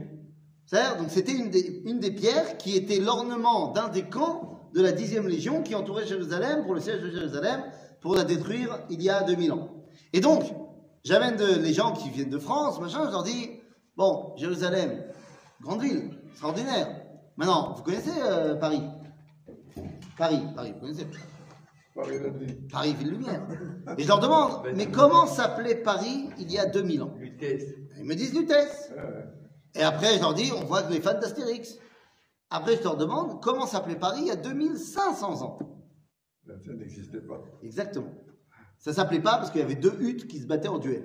Donc c'était une des, une des pierres qui était l'ornement d'un des camps de la dixième légion qui entourait Jérusalem pour le siège de Jérusalem pour la détruire il y a 2000 ans. Et donc, j'amène les gens qui viennent de France, machin, je leur dis, bon, Jérusalem, grande ville, extraordinaire. Maintenant, vous connaissez euh, Paris? Paris, Paris, vous connaissez? Paris. Paris Ville Lumière. Et je leur demande, mais comment s'appelait Paris il y a 2000 ans? Lutèce. Ils me disent Lutèce. Et après, je leur dis, on voit que les fans d'Astérix. Après, je leur demande, comment s'appelait Paris il y a 2500 ans Ça n'existait pas. Exactement. Ça s'appelait pas parce qu'il y avait deux huttes qui se battaient en duel.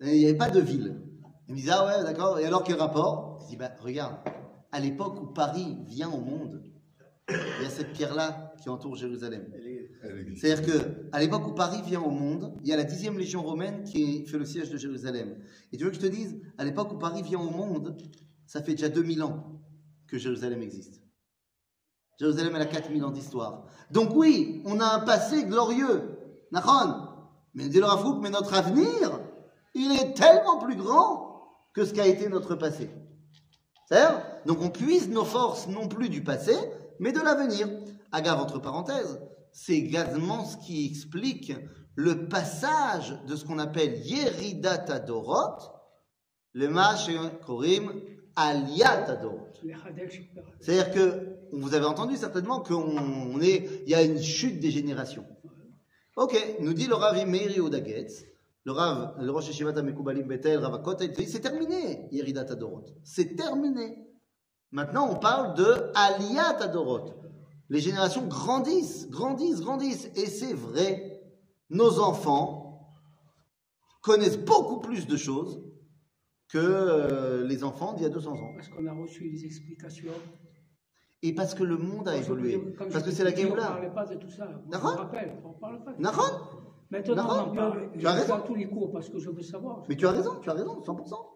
Il n'y avait pas de ville. Ils me disent, ah ouais, d'accord. Et alors, quel rapport? Je dis, bah, regarde, à l'époque où Paris vient au monde, il y a cette pierre-là qui entoure Jérusalem. C'est-à-dire que à l'époque où Paris vient au monde, il y a la dixième légion romaine qui fait le siège de Jérusalem. Et tu veux que je te dise, à l'époque où Paris vient au monde, ça fait déjà 2000 ans que Jérusalem existe. Jérusalem, elle a 4000 ans d'histoire. Donc oui, on a un passé glorieux. Nahon. Mais mais notre avenir, il est tellement plus grand que ce qu'a été notre passé. C'est-à-dire, donc on puise nos forces non plus du passé, mais de l'avenir. Agave, entre parenthèses, c'est également ce qui explique le passage de ce qu'on appelle Yeridat Adorot, le Mash Korim Aliat Adorot. C'est-à-dire que, vous avez entendu certainement qu'on est, il y a une chute des générations. Ok, nous dit le Rav Meiri Odagetz, le Rav, le Rosh Hashivat Mekoubalim Betel, Rav c'est terminé, Yeridat Adorot. C'est terminé. Maintenant, on parle de Aliyat Adorot. Les générations grandissent, grandissent, grandissent. Et c'est vrai, nos enfants connaissent beaucoup plus de choses que euh, les enfants d'il y a 200 ans. Parce qu'on a reçu des explications. Et parce que le monde a évolué. Parce que c'est la dis, On ne Géoula. parlait pas de tout ça. Rappelle, on ne parle pas Maintenant, on en parle. Tu as raison. tous les cours parce que je veux savoir. Mais tu as raison, tu as raison, 100%.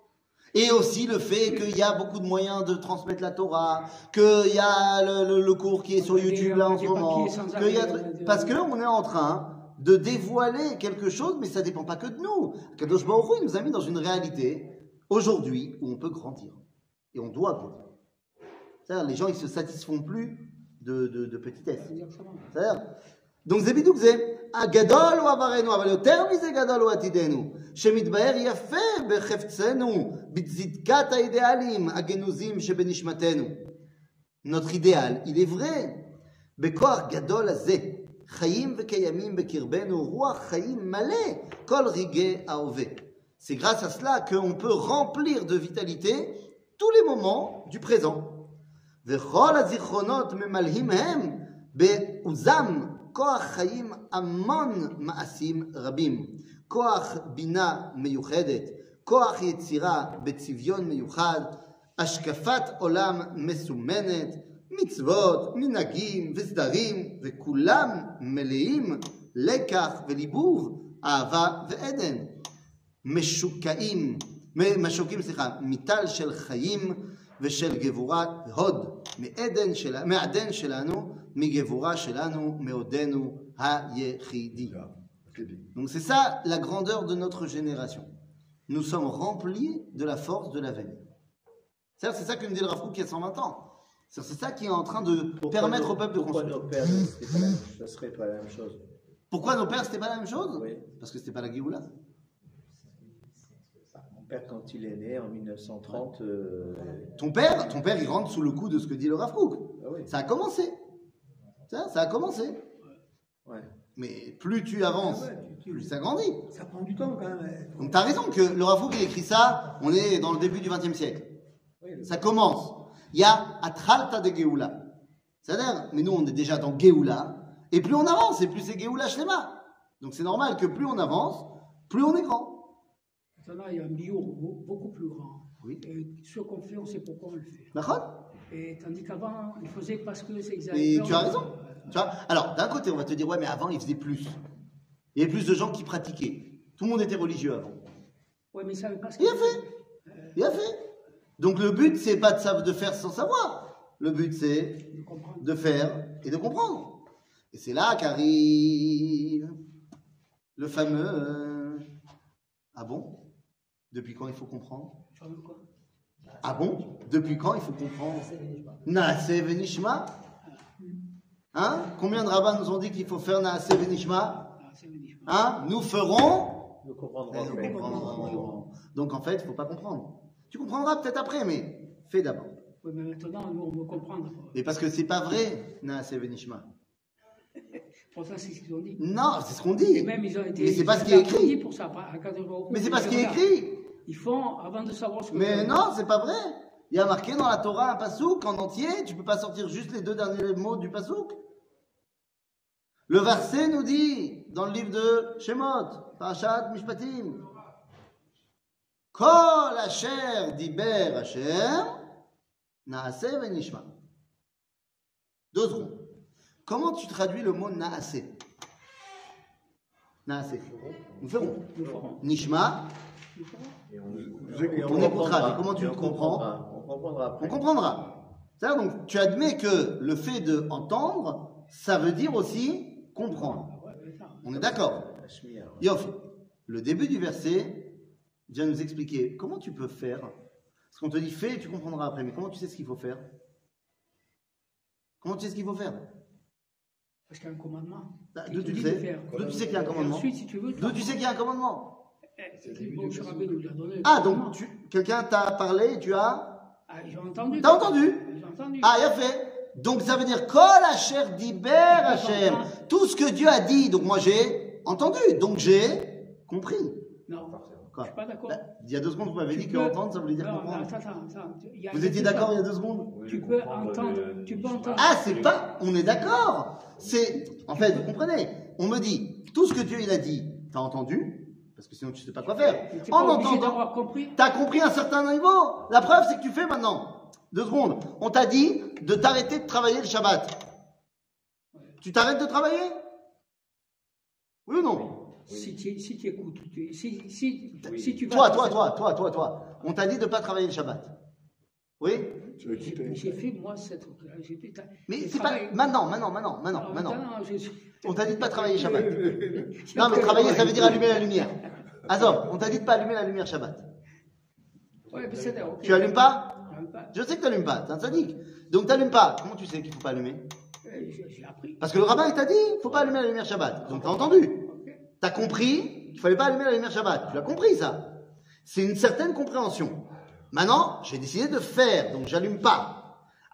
Et aussi le fait qu'il y a beaucoup de moyens de transmettre la Torah, qu'il y a le, cours qui est sur YouTube là en ce moment, parce que on est en train de dévoiler quelque chose, mais ça ne dépend pas que de nous. Kadosh Baruch nous a mis dans une réalité aujourd'hui où on peut grandir et on doit grandir. C'est-à-dire les gens ils se satisfont plus de, de, de petitesse. C'est-à-dire donc Zebidou Gadol ou Avarenu, Gadol ou Atidenu. יותר מזה גדול הוא עתידנו, שמתבהר יפה בחפצנו, בצדקת האידיאלים הגנוזים שבנשמתנו. Notre idéal, il est vrai. בכוח גדול הזה, חיים וקיימים בקרבנו רוח חיים מלא כל רגעי ההווה. C'est grâce à cela qu'on peut remplir de vitalité tous les moments du présent. וכל הזיכרונות ממלאים הם בעוזם כוח חיים המון מעשים רבים. כוח בינה מיוחדת, כוח יצירה בצביון מיוחד, השקפת עולם מסומנת, מצוות, מנהגים וסדרים, וכולם מלאים לקח וליבוב, אהבה ועדן. משוקעים, משוקים, סליחה, מטל של חיים ושל גבורה והוד, מעדן, של, מעדן שלנו, מגבורה שלנו, מעודנו היחידי. Donc c'est ça la grandeur de notre génération. Nous sommes remplis de la force de la veille. C'est ça que nous dit le Rav y a 120 ans. C'est ça qui est en train de Pourquoi permettre nos- au peuple de Pourquoi construire. nos pères, même- ça serait pas la même chose Pourquoi nos pères, c'était pas la même chose Oui. Parce que c'était pas la Géoula. Mon père, quand il est né en 1930, euh, Ton père, ton père, il rentre sous le coup de ce que dit le Rav ah oui, Ça a commencé. Ça, ça a commencé. ouais. Mais plus tu avances, Ouais, tu- tu- plus ça grandit. Ça prend du temps quand même. Donc tu as raison que le Rav Kook, il écrit ça, on est dans le début du XXe siècle. Oui, le- Ça commence. Il y a Atralta de Geoula. C'est-à-dire, mais nous on est déjà dans Geoula, et plus on avance, et plus c'est Geoula Shlema. Donc c'est normal que plus on avance, plus on est grand. Maintenant, il y a un bio beaucoup plus grand. Oui. Et ce qu'on fait, on sait pourquoi on le fait. D'accord Et tandis qu'avant, il faisait parce que c'est Et exagéré. tu as raison. Tu vois? Alors, d'un côté, on va te dire, ouais, mais avant, il faisait plus. Il y avait plus de gens qui pratiquaient. Tout le monde était religieux avant. Oui, mais ça veut pas ce Il a fait. Il a fait. Donc le but, c'est pas de, faire sans savoir. Le but, c'est De faire et de comprendre. Et c'est là qu'arrive le fameux euh, Ah bon? Depuis quand il faut comprendre? Ah bon? Depuis quand il faut comprendre? Naase Venishma Hein? Combien de rabbins nous ont dit qu'il faut faire Naase Venishma c'est magnifique. Hein? Nous ferons? Nous comprendrons Et nous après. comprendrons. Donc en fait, il ne faut pas comprendre. Tu comprendras peut-être après, mais fais d'abord. Oui, mais maintenant, nous, on veut comprendre. Et parce que c'est pas vrai, Naase Venishma. Pourtant, c'est ce qu'ils ont dit. Non, c'est ce qu'on Et dit. même, ils ont été. Mais c'est pas ce qui est écrit. pour ça. à. Mais c'est pas ce qui est écrit. Ils font avant de savoir ce que Mais non, c'est pas vrai. Il y a marqué dans la Torah un pasouk en entier. Tu peux pas sortir juste les deux derniers mots du pasouk. Le verset nous dit dans le livre de Shemot, Parashat Mishpatim, Kol asher diber Hashem, naase venishma. Deux secondes. Comment tu traduis le mot naase? Naase. Nous ferons. Nishma, on, écoutera, comment tu le comprends? Comprendra. On comprendra après. on comprendra. C'est-à-dire, donc, tu admets que le fait de entendre, ça veut dire aussi comprendre. Ah ça. On est d'accord. Yof, le début du verset vient nous expliquer comment tu peux faire. Parce qu'on te dit fais, tu comprendras après, mais comment tu sais ce qu'il faut faire? Comment tu sais ce qu'il faut faire? Parce qu'il y a un commandement. Bah, D'où tu sais. D'où tu sais qu'il y a un commandement ensuite, si tu veux. D'où tu sais qu'il y a un commandement? Ah, donc quelqu'un t'a parlé et tu as. Ah, j'ai entendu. T'as entendu J'ai entendu. Ah, il a fait. Donc ça veut dire Kol Hacher Diber Hachem. Tout ce que Dieu a dit, donc moi j'ai entendu, donc j'ai compris. Non, Quoi je suis pas d'accord. Bah, Il y a deux secondes, vous m'avez dit peux- qu'entendre, ça voulait dire Non, comprendre. attends, attends. A- Vous étiez d'accord il y a deux secondes Tu peux entendre, tu peux entendre. Ah, c'est pas. On est d'accord. C'est. En fait, vous comprenez On me dit, tout ce que Dieu il a dit, t'as entendu Parce que sinon tu sais pas quoi faire. Tu En entendant, compris. t'as compris un certain niveau. La preuve, c'est que tu fais maintenant. Deux secondes. On t'a dit de t'arrêter de travailler le Shabbat. Tu t'arrêtes de travailler? Oui ou non? Si tu, si tu écoutes, tu- si, si, si tu vas. Toi, toi, toi, toi, toi, toi. On t'a dit de pas travailler le Shabbat. Oui Tu as J'ai fait, moi, cette. Mais c'est pas. Maintenant, maintenant, maintenant, maintenant, Non, maintenant. On t'a dit de pas travailler Shabbat. Non, mais travailler, ça veut dire allumer la lumière. Azor, on t'a dit de pas allumer la lumière Shabbat. Ouais, mais c'est Tu allumes pas. Je sais que tu allumes pas, t'es un sadique. Donc tu pas. Comment tu sais qu'il faut pas allumer J'ai appris. Parce que le rabbin, il t'a dit, il faut pas allumer la lumière Shabbat. Donc t'as entendu. Ok. T'as compris qu'il fallait pas allumer la lumière Shabbat. Tu as compris ça. C'est une certaine compréhension. Maintenant, j'ai décidé de faire, donc j'allume pas.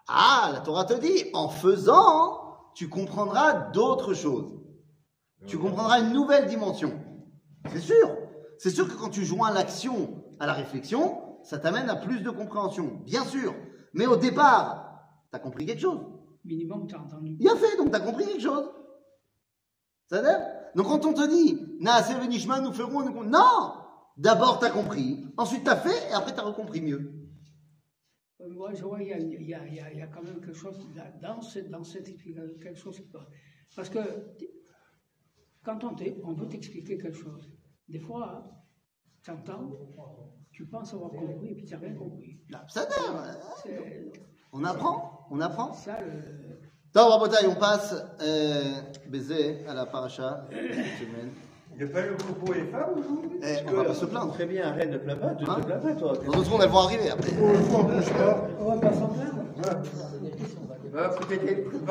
Ah, la Torah te dit, en faisant, tu comprendras d'autres choses. Tu comprendras une nouvelle dimension. C'est sûr. C'est sûr que quand tu joins l'action à la réflexion, ça t'amène à plus de compréhension. Bien sûr. Mais au départ, t'as compris quelque chose. Minimum, tu as entendu. Il a fait, donc t'as compris quelque chose. Ça veut Donc quand on te dit, Venishma, nous ferons, nous... non D'abord t'as compris, ensuite t'as fait, et après t'as recompris mieux. Euh, Moi, je vois, il y a, il y a- il y a- il y a quand même quelque chose là- dans, cette- dans cette explication, quelque chose qui peut- Parce que quand on, on veut t'expliquer quelque chose, des fois, tu entends, tu penses avoir compris, et puis tu n'as rien compris. Ça veut C'est On apprend, on apprend. ça le. Donc, on passe euh, baiser à la paracha cette semaine. Il n'y a pas eu le propos et femmes aujourd'hui Eh, on va pas se plaindre. Très bien, arrête, ne plains pas, tu ne Hein te plains pas, toi. Dans deux secondes, elles vont arriver après. On va pas s'en plaindre. Peut-être-